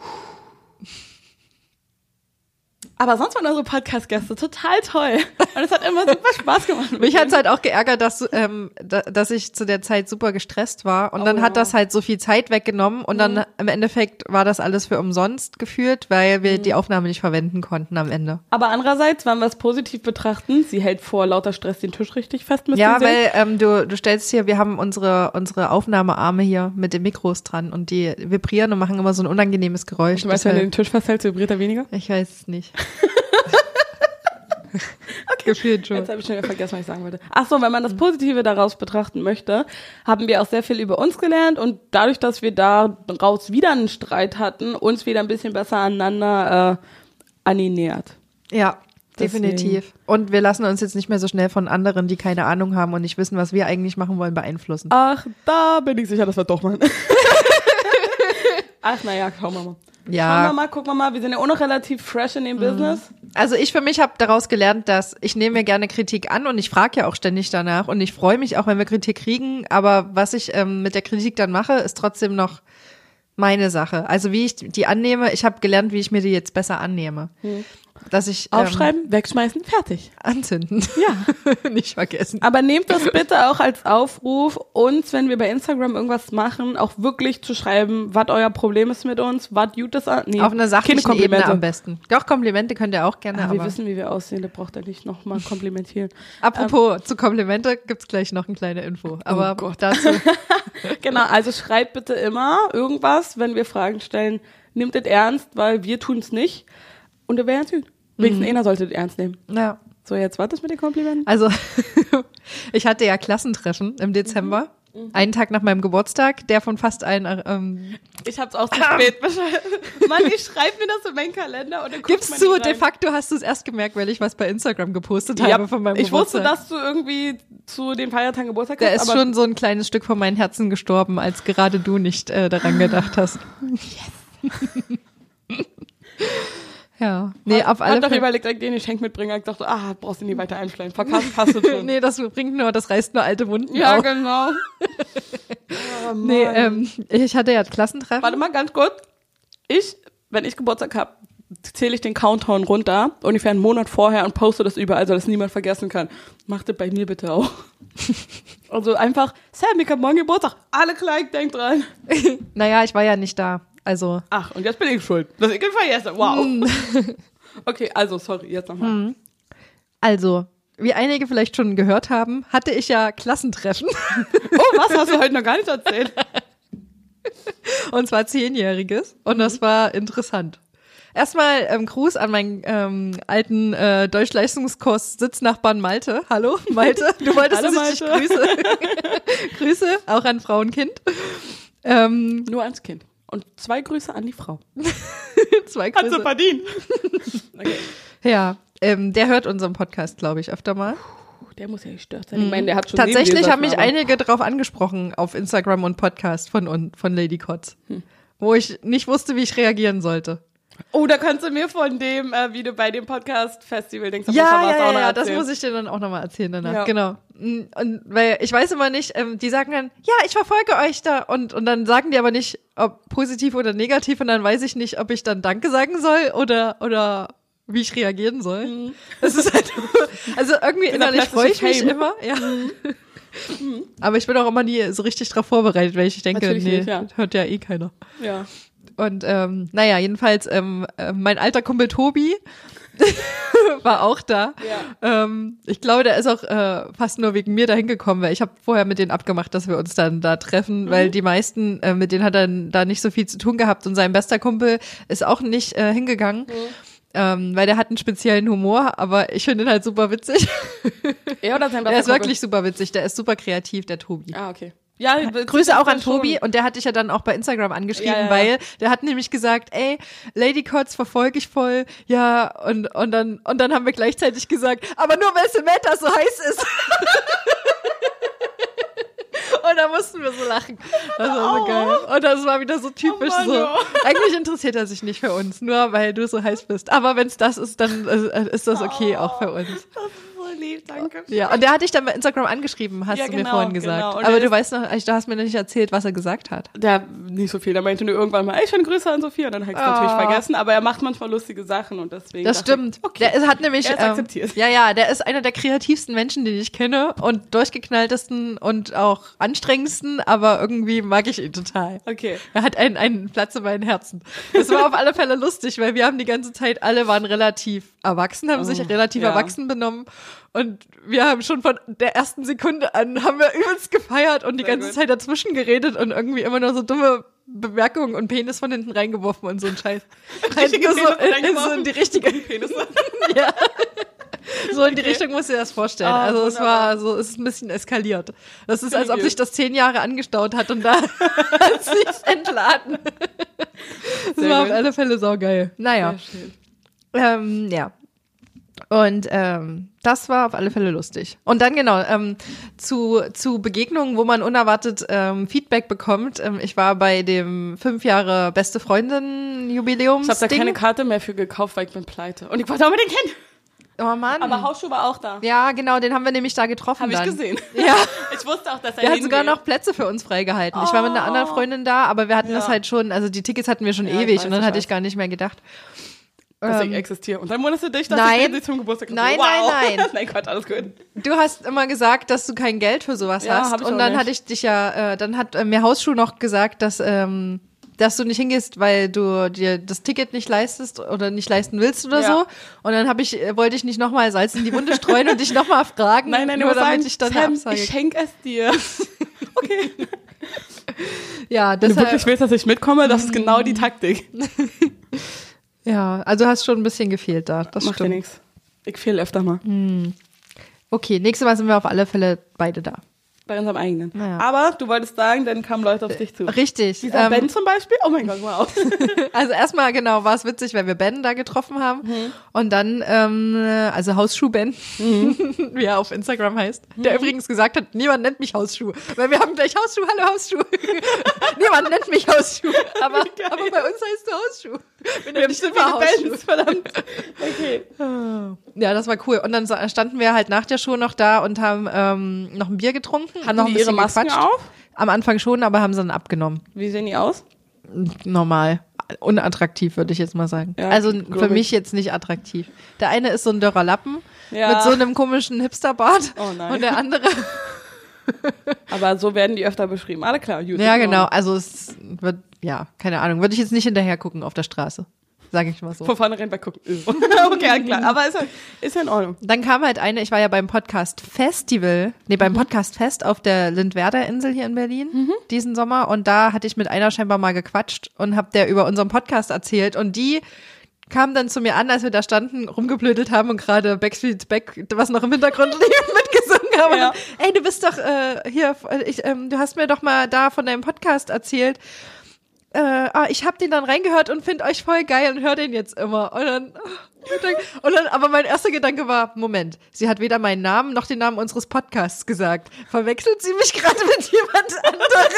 Aber sonst waren unsere Podcast-Gäste total toll. Und es hat immer super Spaß gemacht. Mich denen. hat's halt auch geärgert, dass, ähm, da, dass ich zu der Zeit super gestresst war. Und dann Oh. hat das halt so viel Zeit weggenommen. Und dann im Endeffekt war das alles für umsonst geführt, weil wir die Aufnahme nicht verwenden konnten am Ende. Aber andererseits, wenn wir es positiv betrachten, sie hält vor lauter Stress den Tisch richtig fest. Ja, sehen. weil ähm, du, du stellst hier, wir haben unsere, unsere Aufnahmearme hier mit den Mikros dran und die vibrieren und machen immer so ein unangenehmes Geräusch. Du weißt, wenn du den Tisch festhältst, vibriert er weniger? ich weiß es nicht. Gefühlt schon. Jetzt habe ich schon wieder vergessen, was ich sagen wollte. Ach so, wenn man das Positive daraus betrachten möchte, haben wir auch sehr viel über uns gelernt und dadurch, dass wir daraus wieder einen Streit hatten, uns wieder ein bisschen besser aneinander äh, annähert. Ja, Deswegen. definitiv. Und wir lassen uns jetzt nicht mehr so schnell von anderen, die keine Ahnung haben und nicht wissen, was wir eigentlich machen wollen, beeinflussen. Ach, da bin ich sicher, dass wir doch machen. Ach, naja, schauen wir mal. Ja. Schauen wir mal, gucken wir mal. Wir sind ja auch noch relativ fresh in dem Business. Also ich für mich habe daraus gelernt, dass ich nehme mir gerne Kritik an und ich frage ja auch ständig danach und ich freue mich auch, wenn wir Kritik kriegen, aber was ich ähm, mit der Kritik dann mache, ist trotzdem noch meine Sache. Also wie ich die annehme, ich habe gelernt, wie ich mir die jetzt besser annehme. Dass ich ähm, Aufschreiben, wegschmeißen, fertig. anzünden. Ja. nicht vergessen. Aber nehmt das bitte auch als Aufruf, uns, wenn wir bei Instagram irgendwas machen, auch wirklich zu schreiben, was euer Problem ist mit uns, was gut ist an. Nee, Auf einer sachlichen Ebene am besten. Doch, Komplimente könnt ihr auch gerne, Ja, wir aber wissen, wie wir aussehen, da braucht er nicht nochmal komplimentieren. apropos zu Komplimente gibt's gleich noch eine kleine Info. Aber Oh Gott. dazu genau, also schreibt bitte immer irgendwas, wenn wir Fragen stellen. Nehmt es ernst, weil wir tun es nicht. Und wir wären es gut. Wenigstens einer sollte ernst nehmen. ja. So, jetzt was ist mit den Komplimenten? Also, ich hatte ja Klassentreffen im Dezember. Einen Tag nach meinem Geburtstag, der von fast allen, ähm, Ich hab's auch zu spät. Mann, ich schreibe mir das in meinen Kalender und dann gib's zu, de facto hast du es erst gemerkt, weil ich was bei Instagram gepostet Ja, habe von meinem ich wusste, Geburtstag. dass du irgendwie zu den Feiertagen Geburtstag Da hast, ist aber schon so ein kleines Stück von meinem Herzen gestorben, als gerade du nicht äh, daran gedacht hast. Ja. Nee, auf alle Hab doch Fälle. überlegt, direkt den Geschenk mitbringen. Ich dachte, ah, brauchst du nie weiter einstellen. Verkauft hast du schon. nee, das bringt nur, das reißt nur alte Wunden ja, auf. genau. oh, Nee, ähm, ich hatte ja Klassentreffen. Warte mal ganz kurz. Ich, wenn ich Geburtstag habe, zähle ich den Countdown runter, ungefähr einen Monat vorher und poste das überall, sodass niemand vergessen kann. Macht das bei mir bitte auch. also einfach, Sam, ich hab morgen Geburtstag. Alle gleich, denkt dran. Naja, ich war ja nicht da. Also, Ach, und jetzt bin ich schuld. Dass ich ihn vergesse. Wow. Hm. okay, also, sorry, jetzt nochmal. also, wie einige vielleicht schon gehört haben, hatte ich ja Klassentreffen. Oh, was hast du heute noch gar nicht erzählt? Und zwar zehnjähriges. Und Mhm. das war interessant. Erstmal ähm, Gruß an meinen ähm, alten äh, Deutschleistungskurs Sitznachbarn Malte. Hallo, Malte. Du wolltest, Hallo, dass ich dich Malte. grüße. Grüße, auch an Frauenkind. Ähm, Nur ans Kind. Und zwei Grüße an die Frau. zwei Hat sie Grüße. verdient. okay. Ja, ähm, der hört unseren Podcast, glaube ich, öfter mal. Der muss ja gestört sein. Ich meine, der hat schon Tatsächlich haben mich einige darauf angesprochen auf Instagram und Podcast von, von Lady Kotz, Hm. wo ich nicht wusste, wie ich reagieren sollte. Oh, da kannst du mir von dem, äh, wie du bei dem Podcast-Festival denkst, Ja, ja, ja, ja, das muss ich dir dann auch nochmal erzählen danach. Ja. Genau. Mm, Und weil ich weiß immer nicht, ähm, die sagen dann, ja, ich verfolge euch da und, und dann sagen die aber nicht, ob positiv oder negativ und dann weiß ich nicht, ob ich dann Danke sagen soll oder, oder wie ich reagieren soll. Das ist halt, also irgendwie innerlich freue ich mich immer, ja. Aber ich bin auch immer nie so richtig drauf vorbereitet, weil ich denke, Natürlich nee, nicht, ja. hört ja eh keiner. Ja. Und ähm, naja, jedenfalls, ähm, äh, mein alter Kumpel Tobi war auch da. Ja. Ähm, ich glaube, der ist auch äh, fast nur wegen mir dahin gekommen, weil ich habe vorher mit denen abgemacht, dass wir uns dann da treffen, weil die meisten, äh, mit denen hat er da nicht so viel zu tun gehabt und sein bester Kumpel ist auch nicht äh, hingegangen. Ähm, weil der hat einen speziellen Humor, aber ich finde ihn halt super witzig. Er oder sein Der ist bester wirklich super witzig, der ist super kreativ, der Tobi. Ah, okay. Ja, Grüße auch an schon. Tobi und der hat dich ja dann auch bei Instagram angeschrieben, Ja, ja. weil der hat nämlich gesagt, ey, Lady Cots verfolge ich voll, ja, und, und dann, und dann haben wir gleichzeitig gesagt, aber nur weil Samantha so heiß ist. und da mussten wir so lachen. Das war so geil. Und das war wieder so typisch Oh Mann, so. oh. Eigentlich interessiert er sich nicht für uns, nur weil du so heiß bist. Aber wenn es das ist, dann äh, ist das okay auch für uns. Lieb, danke. Ja, und der hat dich dann bei Instagram angeschrieben, hast Ja, du mir genau, vorhin gesagt. genau. Aber er du weißt noch, du hast mir nicht erzählt, was er gesagt hat. Der nicht so viel. Der meinte nur irgendwann mal, ey, schöne Grüße an Sophia. Und dann habe ich es natürlich Ah. vergessen. Aber er macht manchmal lustige Sachen und deswegen. Das stimmt. Ich, okay. Der ist, hat nämlich. Er ähm, akzeptiert. Ja, ja, der ist einer der kreativsten Menschen, den ich kenne und durchgeknalltesten und auch anstrengendsten, aber irgendwie mag ich ihn total. Okay. Er hat einen, einen Platz in meinem Herzen. Das war auf alle Fälle lustig, weil wir haben die ganze Zeit, alle waren relativ erwachsen, haben sich relativ ja. erwachsen benommen und wir haben schon von der ersten Sekunde an, haben wir übelst gefeiert und die Sehr ganze gut. Zeit dazwischen geredet und irgendwie immer nur so dumme Bemerkungen und Penis von hinten reingeworfen und so ein Scheiß. Richtige so, in, so in die richtige Penis. ja. So in die Richtung musst du dir das vorstellen. Ah, also es wunderbar. war so, es ist ein bisschen eskaliert. Das ist, als ob sich das zehn Jahre angestaut hat und da hat sich's entladen. Das Sehr war auf gut. alle Fälle saugeil. Naja, ähm, ja. Und ähm, das war auf alle Fälle lustig. Und dann genau, ähm, zu, zu Begegnungen, wo man unerwartet ähm, Feedback bekommt. Ähm, ich war bei dem fünf Jahre beste Freundin Jubiläums. Ich habe da keine Karte mehr für gekauft, weil ich bin pleite. Und ich wollte unbedingt hin. Oh Mann. Aber Hausschuh war auch da. ja, genau, den haben wir nämlich da getroffen. Habe ich gesehen. Ja. Ich wusste auch, dass er Der hat sogar noch Plätze für uns freigehalten. Ich war mit einer anderen Freundin da, aber wir hatten das Ja. halt schon, also die Tickets hatten wir schon Ja, ewig weiß, und dann hatte ich gar nicht mehr gedacht. Dass Ähm, ich existiere. Und dann wunderst du dich, dass nein. ich zum Geburtstag Nein, wow. nein, nein. nein, Gott, alles gut. Du hast immer gesagt, dass du kein Geld für sowas Ja, hast. hab ich und auch dann nicht. hatte ich dich ja, äh, dann hat äh, mir Hausschuh noch gesagt, dass, ähm, dass du nicht hingehst, weil du dir das Ticket nicht leistest oder nicht leisten willst oder Ja. so. Und dann habe ich, äh, wollte ich nicht nochmal Salz in die Wunde streuen und dich nochmal fragen, Nein, nein, nur nur damit sagen, ich dann Sam, Absage. ich schenk es dir. okay. ja, Wenn du deshalb, wirklich willst, dass ich mitkomme, das ist genau die Taktik. Ja, also hast schon ein bisschen gefehlt da. Das Macht ja stimmt. nichts. Ich fehle öfter mal. Okay, nächstes Mal sind wir auf alle Fälle beide da. Bei unserem eigenen. Naja. Aber du wolltest sagen, dann kamen Leute auf dich zu. Richtig. Dieser ähm, Ben zum Beispiel? Oh mein Gott, wow. Also erstmal genau war es witzig, weil wir Ben da getroffen haben und dann ähm, also Hausschuh Ben, wie er auf Instagram heißt, der übrigens gesagt hat, niemand nennt mich Hausschuh, weil wir haben gleich Hausschuh, hallo Hausschuh. niemand nennt mich Hausschuh, aber aber bei uns heißt du Hausschuh. Wir Wir haben viele Bands, verdammt. Okay. Ja, das war cool. Und dann standen wir halt nach der Show noch da und haben ähm, noch ein Bier getrunken, Hatten noch die ein bisschen ihre Masken gequatscht. auf? Am Anfang schon, aber haben sie dann abgenommen. Wie sehen die aus? normal. Unattraktiv, würde ich jetzt mal sagen. Ja, also für ich. mich jetzt nicht attraktiv. Der eine ist so ein dörrer Lappen Ja. mit so einem komischen Hipsterbart. Oh nein. Und der andere. Aber so werden die öfter beschrieben. Alle klar, gut. ja, genau. Also es wird, ja, keine Ahnung. Würde ich jetzt nicht hinterher gucken auf der Straße. Sage ich mal so. Von vornherein bei gucken. okay, klar. Aber ist ja, ist ja in Ordnung. Dann kam halt eine, ich war ja beim Podcast Festival, nee, Mhm. beim Podcast Fest auf der Lindwerder Insel hier in Berlin diesen Sommer und da hatte ich mit einer scheinbar mal gequatscht und hab der über unseren Podcast erzählt und die kam dann zu mir an, als wir da standen, rumgeblödelt haben und gerade Backstreet Back, was noch im Hintergrund lief, mitgesungen haben. Ja. Ey, du bist doch äh, hier, ich, ähm, du hast mir doch mal da von deinem Podcast erzählt. Äh, ah, ich habe den dann reingehört und finde euch voll geil und höre den jetzt immer. Und dann, und dann, aber mein erster Gedanke war, Moment, sie hat weder meinen Namen noch den Namen unseres Podcasts gesagt. Verwechselt sie mich gerade mit jemand anderem?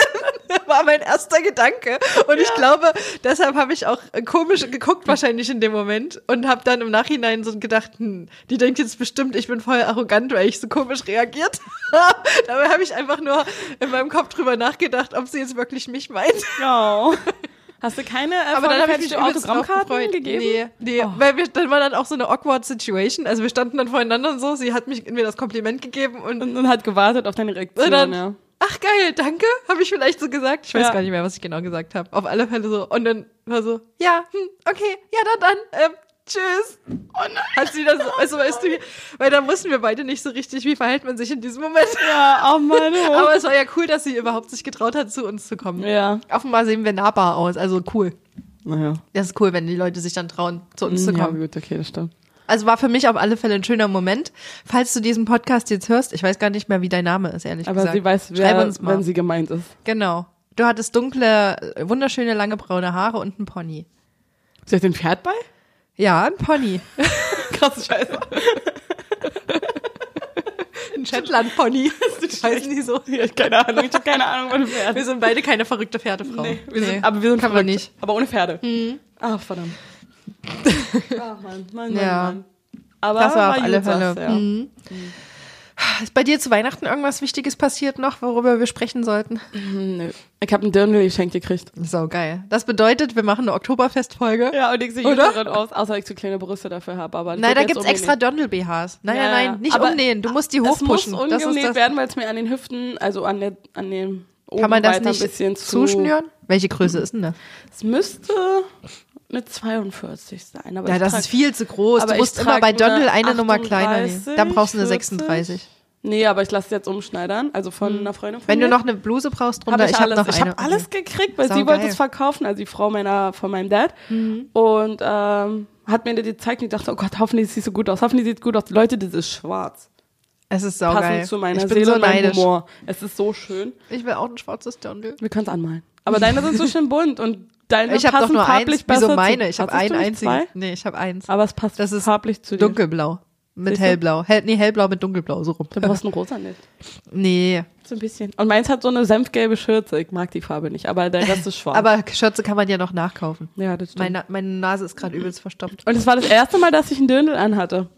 war mein erster Gedanke. Und ich glaube, deshalb habe ich auch komisch geguckt wahrscheinlich in dem Moment und habe dann im Nachhinein so gedacht, hm, die denkt jetzt bestimmt, ich bin voll arrogant, weil ich so komisch reagiert habe. Dabei habe ich einfach nur in meinem Kopf drüber nachgedacht, ob sie jetzt wirklich mich meint. Ja. Hast du keine äh, Aber dann habe ich mich Autogrammkarten gegeben? Nee, nee. Oh. Weil wir, dann war dann auch so eine awkward Situation. Also wir standen dann voreinander und so. Sie hat mich, mir das Kompliment gegeben und, Und, und hat gewartet auf deine Reaktion, dann, ja. ach geil, danke, habe ich vielleicht so gesagt. Ich weiß Ja. gar nicht mehr, was ich genau gesagt habe. Auf alle Fälle so. Und dann war so, ja, hm, okay, ja, dann, dann, ähm, tschüss. Und hat sie dann so, also weißt du, weil da wussten wir beide nicht so richtig, wie verhält man sich in diesem Moment. Ja, oh Mann. Aber es war ja cool, dass sie überhaupt sich getraut hat, zu uns zu kommen. ja. Offenbar sehen wir nahbar aus, also cool. Naja. Das ist cool, wenn die Leute sich dann trauen, zu uns zu Ja, kommen. gut, okay, das stimmt. Also war für mich auf alle Fälle ein schöner Moment. Falls du diesen Podcast jetzt hörst, ich weiß gar nicht mehr, wie dein Name ist, ehrlich Aber gesagt. sie weiß, Schreib wer, uns mal. wenn sie gemeint ist. genau. Du hattest dunkle, wunderschöne, lange braune Haare und ein Pony. Sie hat den Pferd bei? Ja, ein Pony. Krasse Scheiße. Ein Shetland-Pony. Heißen die so? Ja, keine Ahnung, ich habe keine Ahnung von Pferden. Wir sind beide keine verrückte Pferdefrau. Nee, wir sind, aber wir sind kann man verrückt. nicht. Aber ohne Pferde. Ach, verdammt. Ach, Mann, Mann, Ja. Mann, Mann. Aber Das war auf alle Fälle. Ja. Mhm. Ist bei dir zu Weihnachten irgendwas Wichtiges passiert noch, worüber wir sprechen sollten? Nö. Ich habe ein Dirndl geschenkt gekriegt. So geil. Das bedeutet, wir machen eine Oktoberfestfolge. Ja, und ich sehe darin aus, außer ich zu kleine Brüste dafür habe. Aber Nein, da gibt's extra Dirndl-BHs. Nein, Ja, nein, ja. nein, nicht Aber umnähen. Du musst die Es muss hochpushen. Das ist das. werden, weil es mir an den Hüften, also an, der, an dem oben Kann man das nicht ein bisschen zu, zuschnüren? Welche Größe ist denn das? Es müsste eine 42 sein. Aber Ja, das trag- ist viel zu groß. aber Du musst ich immer bei eine Dirndl eine Nummer kleiner nehmen. 38, Dann brauchst du eine 40. 36. Nee, aber ich lasse es jetzt umschneidern, also von einer Freundin von Hm. Wenn mir. du noch eine Bluse brauchst drunter, Hab ich, ich habe alles. noch ich eine. habe alles gekriegt, weil sie Saugeil. wollte es verkaufen, also die Frau meiner von meinem Dad. Mhm. Und ähm, hat mir die gezeigt und ich dachte, oh Gott, hoffentlich sieht sie so gut aus, hoffentlich sieht es gut aus. Leute, das ist schwarz. Es ist Passend saugeil. zu meiner ich bin Seele so und meinem. Humor. Es ist so schön. Ich will auch ein schwarzes Dirndl. Wir können es anmalen. Aber deine sind so schön bunt und deine Ich habe doch nur farblich eins. besser Wieso meine? Ich habe ein einziges. Nee, ich habe eins. Aber es passt Das ist farblich zu dir. Dunkelblau. Mit Siehst du? hellblau. Hell, nee, hellblau mit dunkelblau, so rum. Du brauchst ein rosa nicht. Nee. So ein bisschen. Und meins hat so eine senfgelbe Schürze. Ich mag die Farbe nicht, aber der Rest ist schwarz. Aber Schürze kann man ja noch nachkaufen. ja, das stimmt. Meine, meine Nase ist gerade übelst verstopft. und es war das erste Mal, dass ich einen Dirndl anhatte.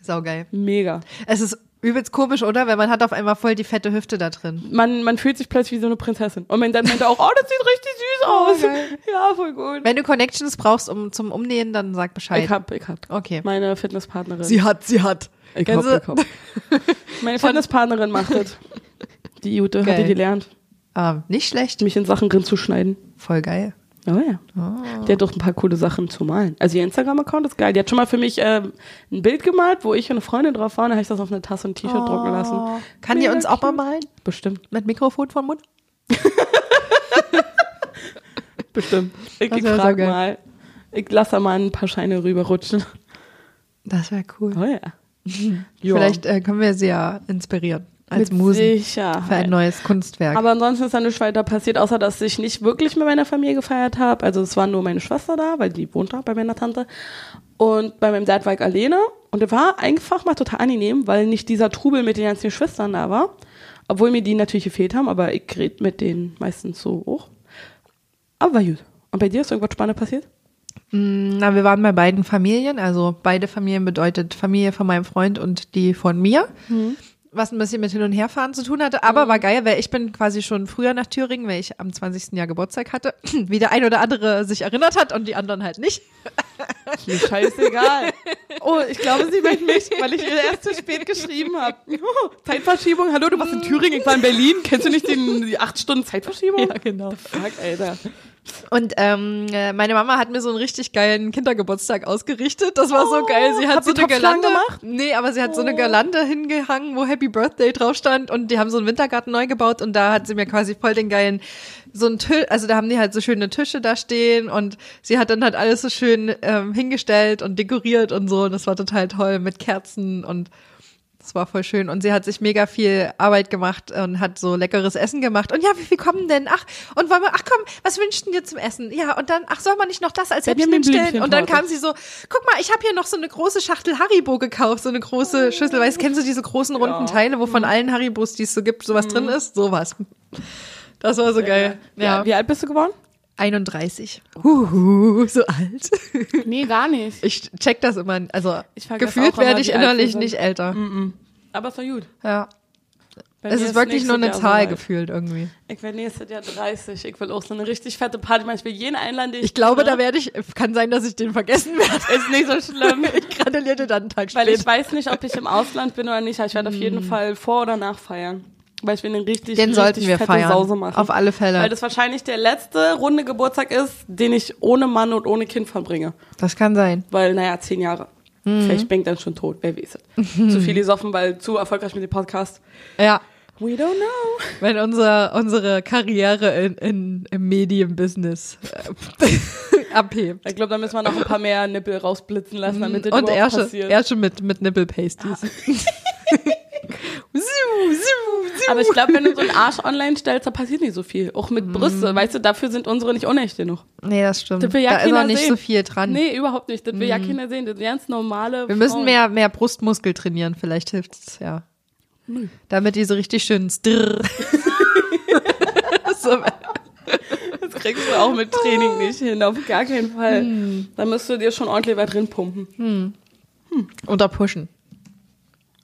Saugeil. Mega. Es ist übelst komisch, oder? Weil man hat auf einmal voll die fette Hüfte da drin. Man, man fühlt sich plötzlich wie so eine Prinzessin. Und mein Dad meinte auch, oh, das sieht richtig süß aus. geil. Ja, voll gut. Wenn du Connections brauchst um, zum Umnähen, dann sag Bescheid. Ich hab, ich hab. Okay. Meine Fitnesspartnerin. hat, sie hat. ich hab, du- ich hab. Meine Fitnesspartnerin macht das. Die Jute hat die gelernt, Ah, nicht schlecht. mich in Sachen drin zu schneiden. Voll geil. Oh ja. Der hat doch ein paar coole Sachen zu malen. Also ihr Instagram-Account ist geil. Die hat schon mal für mich ähm, ein Bild gemalt, wo ich und eine Freundin drauf waren. Da habe ich das auf eine Tasse und ein T-Shirt drucken lassen. Kann die Mega uns auch mal malen? Bestimmt, Mit Mikrofon vom Mund? bestimmt. Ich, wär so mal. Ich lasse da mal ein paar Scheine rüberrutschen. Das wäre cool. Oh ja. Vielleicht äh, können wir sie ja inspirieren. Als Mit Musen. Sicherheit. Für ein neues Kunstwerk. Aber ansonsten ist da nichts weiter passiert, außer dass ich nicht wirklich mit meiner Familie gefeiert habe. Also es war nur meine Schwester da, weil die wohnt da bei meiner Tante. Und bei meinem Dad war ich alleine. Und es war einfach mal total angenehm, weil nicht dieser Trubel mit den ganzen Schwestern da war. Obwohl mir die natürlich gefehlt haben, aber ich rede mit denen meistens so hoch. Aber war gut. Und bei dir ist irgendwas Spannendes passiert? Na, wir waren bei beiden Familien. Also beide Familien bedeutet Familie von meinem Freund und die von mir. Was ein bisschen mit Hin- und Herfahren zu tun hatte. Aber war geil, weil ich bin quasi schon früher nach Thüringen, weil ich am 20. Jahr Geburtstag hatte. Wie der ein oder andere sich erinnert hat und die anderen halt nicht. Mir scheißegal. Oh, ich glaube, sie meint mich, weil ich ihr erst zu spät geschrieben habe. Oh, Zeitverschiebung. Hallo, du warst in Thüringen, ich war in Berlin. Kennst du nicht den, die acht Stunden Zeitverschiebung? Ja, genau. Fuck, Alter. Und ähm, äh, meine Mama hat mir so einen richtig geilen Kindergeburtstag ausgerichtet. Das war so Oh, geil. Sie hat so eine Girlande gemacht? Nee, aber sie hat so eine Oh. Girlande hingehangen, wo Happy Birthday drauf stand und die haben so einen Wintergarten neu gebaut und da hat sie mir quasi voll den geilen so ein Tisch, also da haben die halt so schöne Tische da stehen und sie hat dann halt alles so schön ähm, hingestellt und dekoriert und so und das war total toll mit Kerzen und das war voll schön. Und sie hat sich mega viel Arbeit gemacht und hat so leckeres Essen gemacht. Und ja, wie viel kommen denn? Ach, und wollen wir, ach komm, was wünschst du dir zum Essen? Ja, und dann, ach, soll man nicht noch das als Häppchen hinstellen? Und dann kam sie so, guck mal, ich habe hier noch so eine große Schachtel Haribo gekauft, so eine große Schüssel. Weißt, kennst du diese großen runden Ja. Teile, wo von allen Haribos, die es so gibt, sowas drin ist? Sowas. Das war so geil. Ja. Ja. Wie alt bist du geworden? 31. Huhu, so alt. Nee, gar nicht. Ich check das immer. Also Ich vergesse gefühlt auch werde ich innerlich nicht älter. Aber ist doch gut. Ja. Bei Es ist wirklich nur eine Jahr Zahl soweit. gefühlt irgendwie. Ich will nächstes Jahr 30. Ich will auch so eine richtig fette Party machen. Ich will jeden einladen, den ich Ich glaube, kenne. da werde ich, kann sein, dass ich den vergessen werde. Ist nicht so schlimm. Ich gratuliere dir dann einen Tag Weil ich später. weiß nicht, ob ich im Ausland bin oder nicht. aber Ich werde auf jeden Fall vor oder nach feiern. Weil ich will eine richtig, Den richtig sollten wir fette feiern. Sause machen. Auf alle Fälle. Weil das wahrscheinlich der letzte runde Geburtstag ist, den ich ohne Mann und ohne Kind verbringe. Das kann sein. Weil, naja, zehn Jahre. Mhm. Vielleicht bin ich dann schon tot, wer weiß es. zu viel gesoffen, weil zu erfolgreich mit dem Podcast. Ja. We don't know. Wenn unser, unsere Karriere in, in, im Medienbusiness äh, abhebt. Ich glaube, da müssen wir noch ein paar mehr Nippel rausblitzen lassen, damit das Mhm. Und schon, passiert. er schon mit, mit Nippelpasties. Ziu, ziu. Aber ich glaube, wenn du so einen Arsch online stellst, da passiert nicht so viel. Auch Mhm. mit Brüste, weißt du, dafür sind unsere nicht unecht genug. Nee, das stimmt. Das ja da ist auch nicht sehen. so viel dran. Nee, überhaupt nicht. Das will ja keiner sehen. Das sind ganz normale Mhm. Wir müssen Frauen. mehr, mehr Brustmuskel trainieren, vielleicht hilft es, ja. Damit die so richtig schön strrr. Das kriegst du auch mit Training nicht hin, auf gar keinen Fall. Hm. Da musst du dir schon ordentlich weit drin pumpen. unter pushen.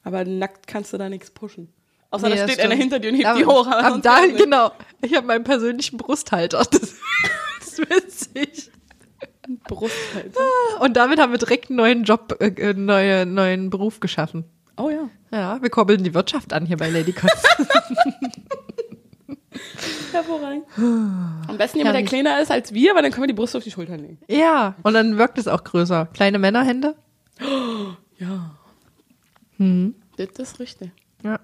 Aber nackt kannst du da nichts pushen. Außer Nee, da steht einer hinter dir und hebt Aber die hoch. aber Ab da, genau. Ich habe meinen persönlichen Brusthalter. Das, das ist witzig. Brusthalter. Und damit haben wir direkt einen neuen Job, äh, äh, neue, neuen Beruf geschaffen. Oh ja. Ja, wir koppeln die Wirtschaft an hier bei Lady Kotz. Hervorragend. Am besten jemand, der kleiner ist als wir, weil dann können wir die Brust auf die Schultern legen. ja, und dann wirkt es auch größer. Kleine Männerhände. Ja. Hm. Das ist richtig. Ja.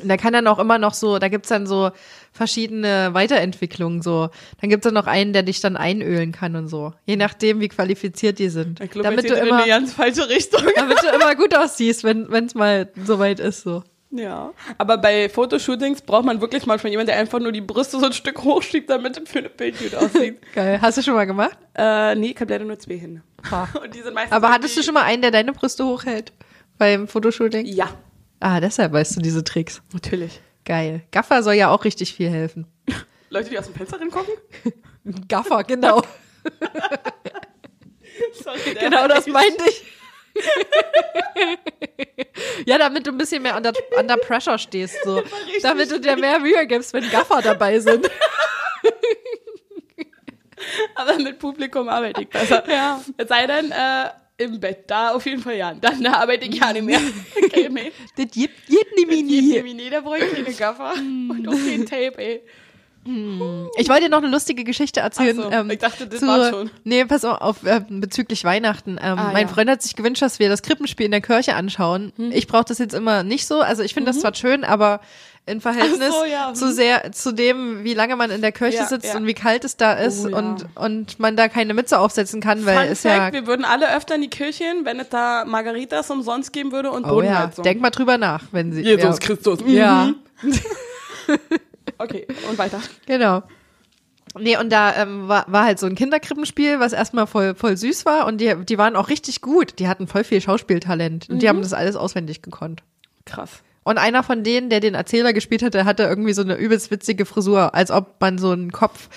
Und da kann dann auch immer noch so, da gibt's dann so verschiedene Weiterentwicklungen so. Dann gibt's dann noch einen, der dich dann einölen kann und so. Je nachdem, wie qualifiziert die sind. Ich glaube, damit, du geht in immer, eine ganz falsche Richtung. damit du immer gut aussiehst, wenn wenn's mal soweit ist so. Ja. Aber bei Fotoshootings braucht man wirklich manchmal jemanden, der einfach nur die Brüste so ein Stück hochschiebt, damit es für eine Bild gut aussieht. Geil. Hast du schon mal gemacht? äh, nee, ich habe leider nur zwei Hände. Die Aber hattest du schon mal einen, der deine Brüste hochhält? Beim Fotoshooting? Ja, Ah, deshalb weißt du diese Tricks. natürlich. Geil. Gaffer soll ja auch richtig viel helfen. Leute, die aus dem Fenster gucken? Gaffer, genau. Sorry, genau das meinte ich. ja, damit du ein bisschen mehr under, under pressure stehst, so. Damit du dir mehr Mühe gibst, wenn Gaffer dabei sind. Aber mit Publikum arbeite ich besser. Ja. Es sei denn, äh, im Bett, da auf jeden Fall ja. Dann da arbeite ich ja nicht mehr. Okay. Das gibt, gibt Geht nie. nämlich nie, da brauche ich keine Gaffer. Und auch kein Tape, ey. Ich wollte dir noch eine lustige Geschichte erzählen. So, ich dachte, das war schon. Nee, pass auf, äh, bezüglich Weihnachten. Ähm, Ah, mein ja. Freund hat sich gewünscht, dass wir das Krippenspiel in der Kirche anschauen. Hm. Ich brauche das jetzt immer nicht so. Also ich finde das zwar schön, aber in Verhältnis so, ja, zu hm. sehr zu dem, wie lange man in der Kirche Ja, sitzt ja. und wie kalt es da ist Oh, ja. und und man da keine Mütze aufsetzen kann, weil Fun es Fact, ja wir würden alle öfter in die Kirche gehen, wenn es da Margaritas umsonst geben würde und Oh ja, Bodenheizung. denk mal drüber nach, wenn sie Jesus ja, Christus. Ja, Okay, und weiter. genau. Nee, und da ähm, war, war halt so ein Kinderkrippenspiel, was erstmal voll, voll süß war und die, die waren auch richtig gut. Die hatten voll viel Schauspieltalent und die haben das alles auswendig gekonnt. Krass. Und einer von denen, der den Erzähler gespielt hatte, hatte irgendwie so eine übelst witzige Frisur, als ob man so einen Kopf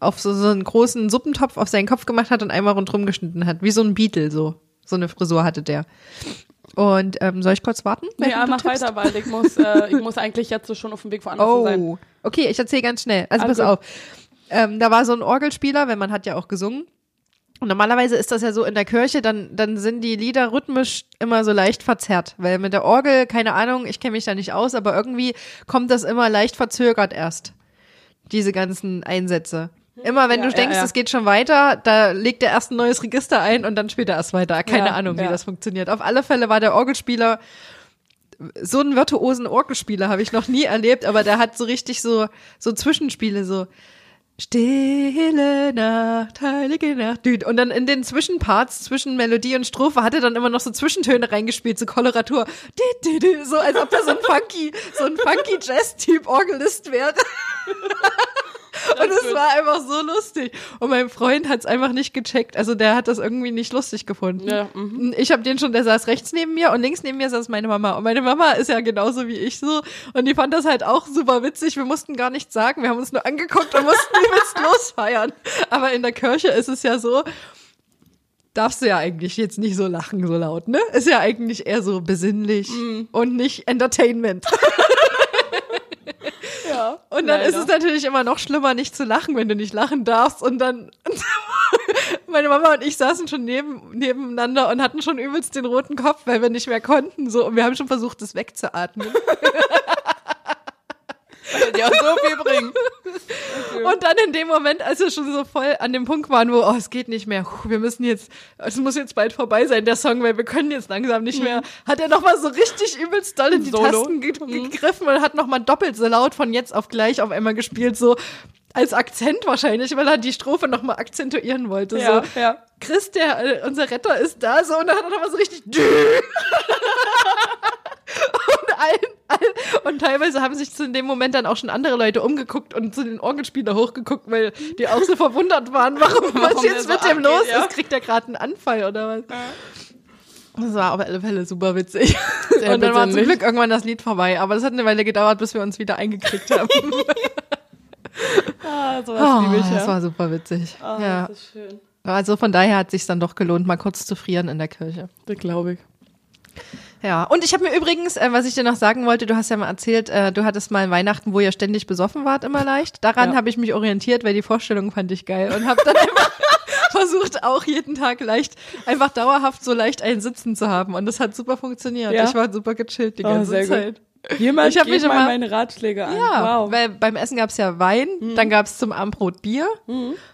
auf so, so einen großen Suppentopf auf seinen Kopf gemacht hat und einmal rundrum geschnitten hat. Wie so ein Beetle, so. So eine Frisur hatte der. Und ähm, soll ich kurz warten? Ja, mach tippst? weiter, weil ich muss, äh, ich muss eigentlich jetzt so schon auf dem Weg woanders sein. Oh, okay, ich erzähle ganz schnell. Also Alles pass auf. Ähm, da war so ein Orgelspieler, wenn man hat ja auch gesungen. Und normalerweise ist das ja so in der Kirche, dann, dann sind die Lieder rhythmisch immer so leicht verzerrt. Weil mit der Orgel, keine Ahnung, ich kenne mich da nicht aus, aber irgendwie kommt das immer leicht verzögert erst. Diese ganzen Einsätze. Immer wenn Ja, du ja, denkst, ja. es geht schon weiter, da legt er erst ein neues Register ein und dann spielt er erst weiter. Keine Ja, Ahnung, wie ja. das funktioniert. Auf alle Fälle war der Orgelspieler so einen virtuosen Orgelspieler habe ich noch nie erlebt, aber der hat so richtig so, so Zwischenspiele, so Stille Nacht, heilige Nacht. Und dann in den Zwischenparts, zwischen Melodie und Strophe, hat er dann immer noch so Zwischentöne reingespielt, so Koloratur. So als ob er so ein funky, so ein funky Jazz-Typ Orgelist wäre. Und es war einfach so lustig. Und mein Freund hat es einfach nicht gecheckt. Also der hat das irgendwie nicht lustig gefunden. Ja, mhm. Ich habe den schon, der saß rechts neben mir und links neben mir saß meine Mama. Und meine Mama ist ja genauso wie ich so. Und die fand das halt auch super witzig. Wir mussten gar nichts sagen. Wir haben uns nur angeguckt und mussten übelst losfeiern. Aber in der Kirche ist es ja so, darfst du ja eigentlich jetzt nicht so lachen so laut, ne? Ist ja eigentlich eher so besinnlich und nicht Entertainment. Ja. Und dann ist leider. es natürlich immer noch schlimmer, nicht zu lachen, wenn du nicht lachen darfst. Und dann, meine Mama und ich saßen schon neben, nebeneinander und hatten schon übelst den roten Kopf, weil wir nicht mehr konnten. So, und wir haben schon versucht, das wegzuatmen. die auch so viel bringen. Und dann in dem Moment, als wir schon so voll an dem Punkt waren, wo, oh, es geht nicht mehr, wir müssen jetzt, es muss jetzt bald vorbei sein, der Song, weil wir können jetzt langsam nicht mehr, hat er nochmal so richtig übelst doll in die Solo. Tasten ge gegriffen und hat nochmal doppelt so laut von jetzt auf gleich auf einmal gespielt, so als Akzent wahrscheinlich, weil er die Strophe nochmal akzentuieren wollte. Ja, so, ja. Chris, der, äh, unser Retter ist da, so, und dann hat er nochmal so richtig allen, allen, und teilweise haben sich zu dem Moment dann auch schon andere Leute umgeguckt und zu den Orgelspieler hochgeguckt, weil die auch so verwundert waren, warum, Warum was jetzt so mit dem los ja. ist. Kriegt er gerade einen Anfall oder was? Das war auf alle Fälle super witzig. Sehr und dann war zum. Glück irgendwann das Lied vorbei, aber das hat eine Weile gedauert, bis wir uns wieder eingekriegt haben. Ah, sowas Oh, liebe ich, ja. das war super witzig. Ah, ja. das ist schön. Also von daher hat sich dann doch gelohnt, mal kurz zu frieren in der Kirche. Das glaube ich. Ja, und ich habe mir übrigens, äh, was ich dir noch sagen wollte, du hast ja mal erzählt, äh, du hattest mal Weihnachten, wo ihr ständig besoffen wart, immer leicht. Daran Ja. habe ich mich orientiert, weil die Vorstellung fand ich geil und habe dann einfach versucht, auch jeden Tag leicht, einfach dauerhaft so leicht einen Sitzen zu haben. Und das hat super funktioniert. Ja. Ich war super gechillt die Oh, ganze sehr gut. Jemand Ich geht mal immer- meine Ratschläge an. Ja, wow. weil beim Essen gab's ja Wein, dann gab's zum Abendbrot Bier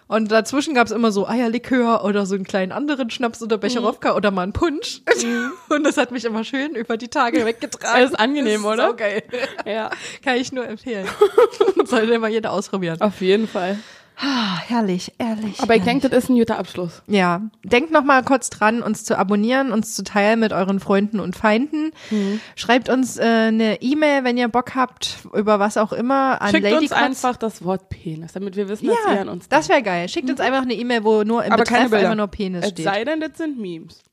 und dazwischen gab's immer so Eierlikör oder so einen kleinen anderen Schnaps oder Becherowka oder mal einen Punsch. Und das hat mich immer schön über die Tage weggetragen. Alles angenehm, Das ist oder? saugeil. ja. Kann ich nur empfehlen. Sollte mal jeder ausprobieren. Auf jeden Fall. Ah, herrlich, ehrlich. Aber ich denke, das ist ein guter Abschluss. Ja, denkt noch mal kurz dran, uns zu abonnieren, uns zu teilen mit euren Freunden und Feinden. Mhm. Schreibt uns äh, eine E-Mail, wenn ihr Bock habt, über was auch immer, an Schickt uns Ladycots. einfach das Wort Penis, damit wir wissen, dass ihr Ja, an uns das wäre geil. Schickt uns einfach eine E-Mail, wo nur im Aber Betreff keine Bilder. einfach nur Penis Es steht. sei denn, das sind Memes.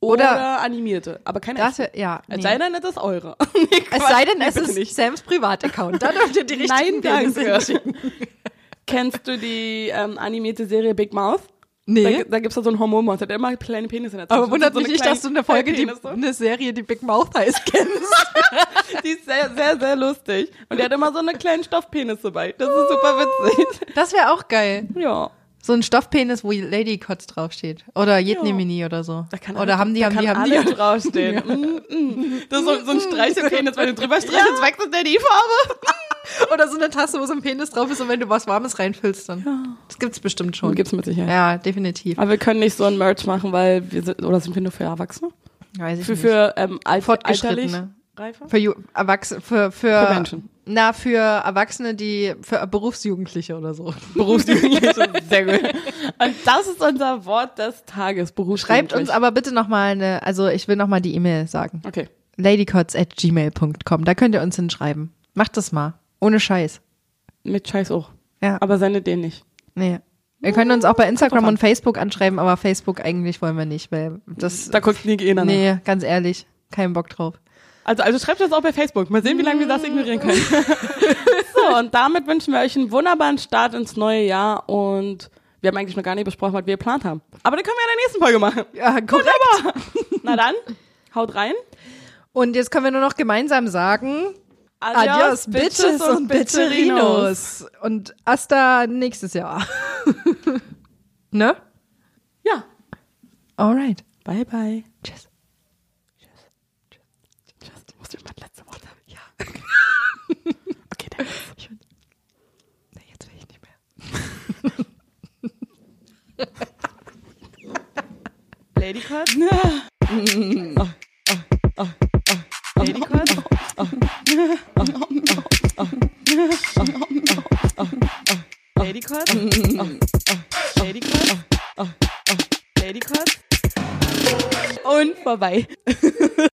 Oder- Oder, animierte. Aber keine Das echten. wär, ja. Es Nee. sei denn, das ist eure. Es sei denn, es bitte ist nicht. Sams Privataccount. Da dürft ihr die richtigen Nein, Penisse danke. hinschicken. Kennst du die ähm, animierte Serie Big Mouth? Nee. Da, da gibt's da so ein Hormonmonster, der immer kleine Penisse in der aber wundert So mich nicht, dass du eine Folge, die, eine Serie, die Big Mouth heißt, kennst. Die ist sehr, sehr, sehr lustig. Und der hat immer so eine kleinen Stoffpenis dabei. Das ist super witzig. Das wäre auch geil. Ja. So ein Stoffpenis, wo Lady Kotz draufsteht. Oder Jednemini oder so. Da kann Oder alles- haben die, da haben kann die, haben alles die. draufstehen. Mm, mm. Das ist so, so ein Streichelpenis, wenn du drüber streichelst, wechselt der die Farbe. Oder so eine Tasse, wo so ein Penis drauf ist und wenn du was Warmes reinfüllst, dann. Das gibt's bestimmt schon. Gibt's mit Sicherheit. Ja, definitiv. Aber wir können nicht so ein Merch machen, weil wir sind, oder sind wir nur für Erwachsene? Weiß ich Für, nicht. für ähm, alt, Fortgeschrittene. reifer? Für Erwachsene, für, für, Für Menschen. Na, für Erwachsene, die, für Berufsjugendliche oder so. Berufsjugendliche. Sehr gut. Und das ist unser Wort des Tages. Schreibt Berufsjugendlich. uns aber bitte nochmal eine, also ich will nochmal die E-Mail sagen. Okay. ladycots at gmail.com. Da könnt ihr uns hinschreiben. Macht das mal. Ohne Scheiß. Mit Scheiß auch. Ja. Aber sendet den nicht. Nee. Wir können uns auch bei Instagram drauf an. und Facebook anschreiben, aber Facebook eigentlich wollen wir nicht, weil das, Da guckt nie eh nach. nee, ganz ehrlich, keinen Bock drauf. Also, also schreibt das auch bei Facebook. Mal sehen, wie lange wir das ignorieren können. so, und damit wünschen wir euch einen wunderbaren Start ins neue Jahr und wir haben eigentlich noch gar nicht besprochen, was wir geplant haben. Aber das können wir in der nächsten Folge machen. Ja, korrekt. Wunderbar. Na dann, haut rein. Und jetzt können wir nur noch gemeinsam sagen, Adios, Bitches und Bitcherinos. Und hasta nächstes Jahr. ne? Ja. Alright. Bye, bye. Tschüss. Du musst immer das letzte Wort haben. Ja. okay, dann. Nee, jetzt will ich nicht mehr. Ladycut? oh, oh, oh, oh. Ladycut? Oh, oh. Ladycut? Ladycut? Oh. Ladycut? Und vorbei.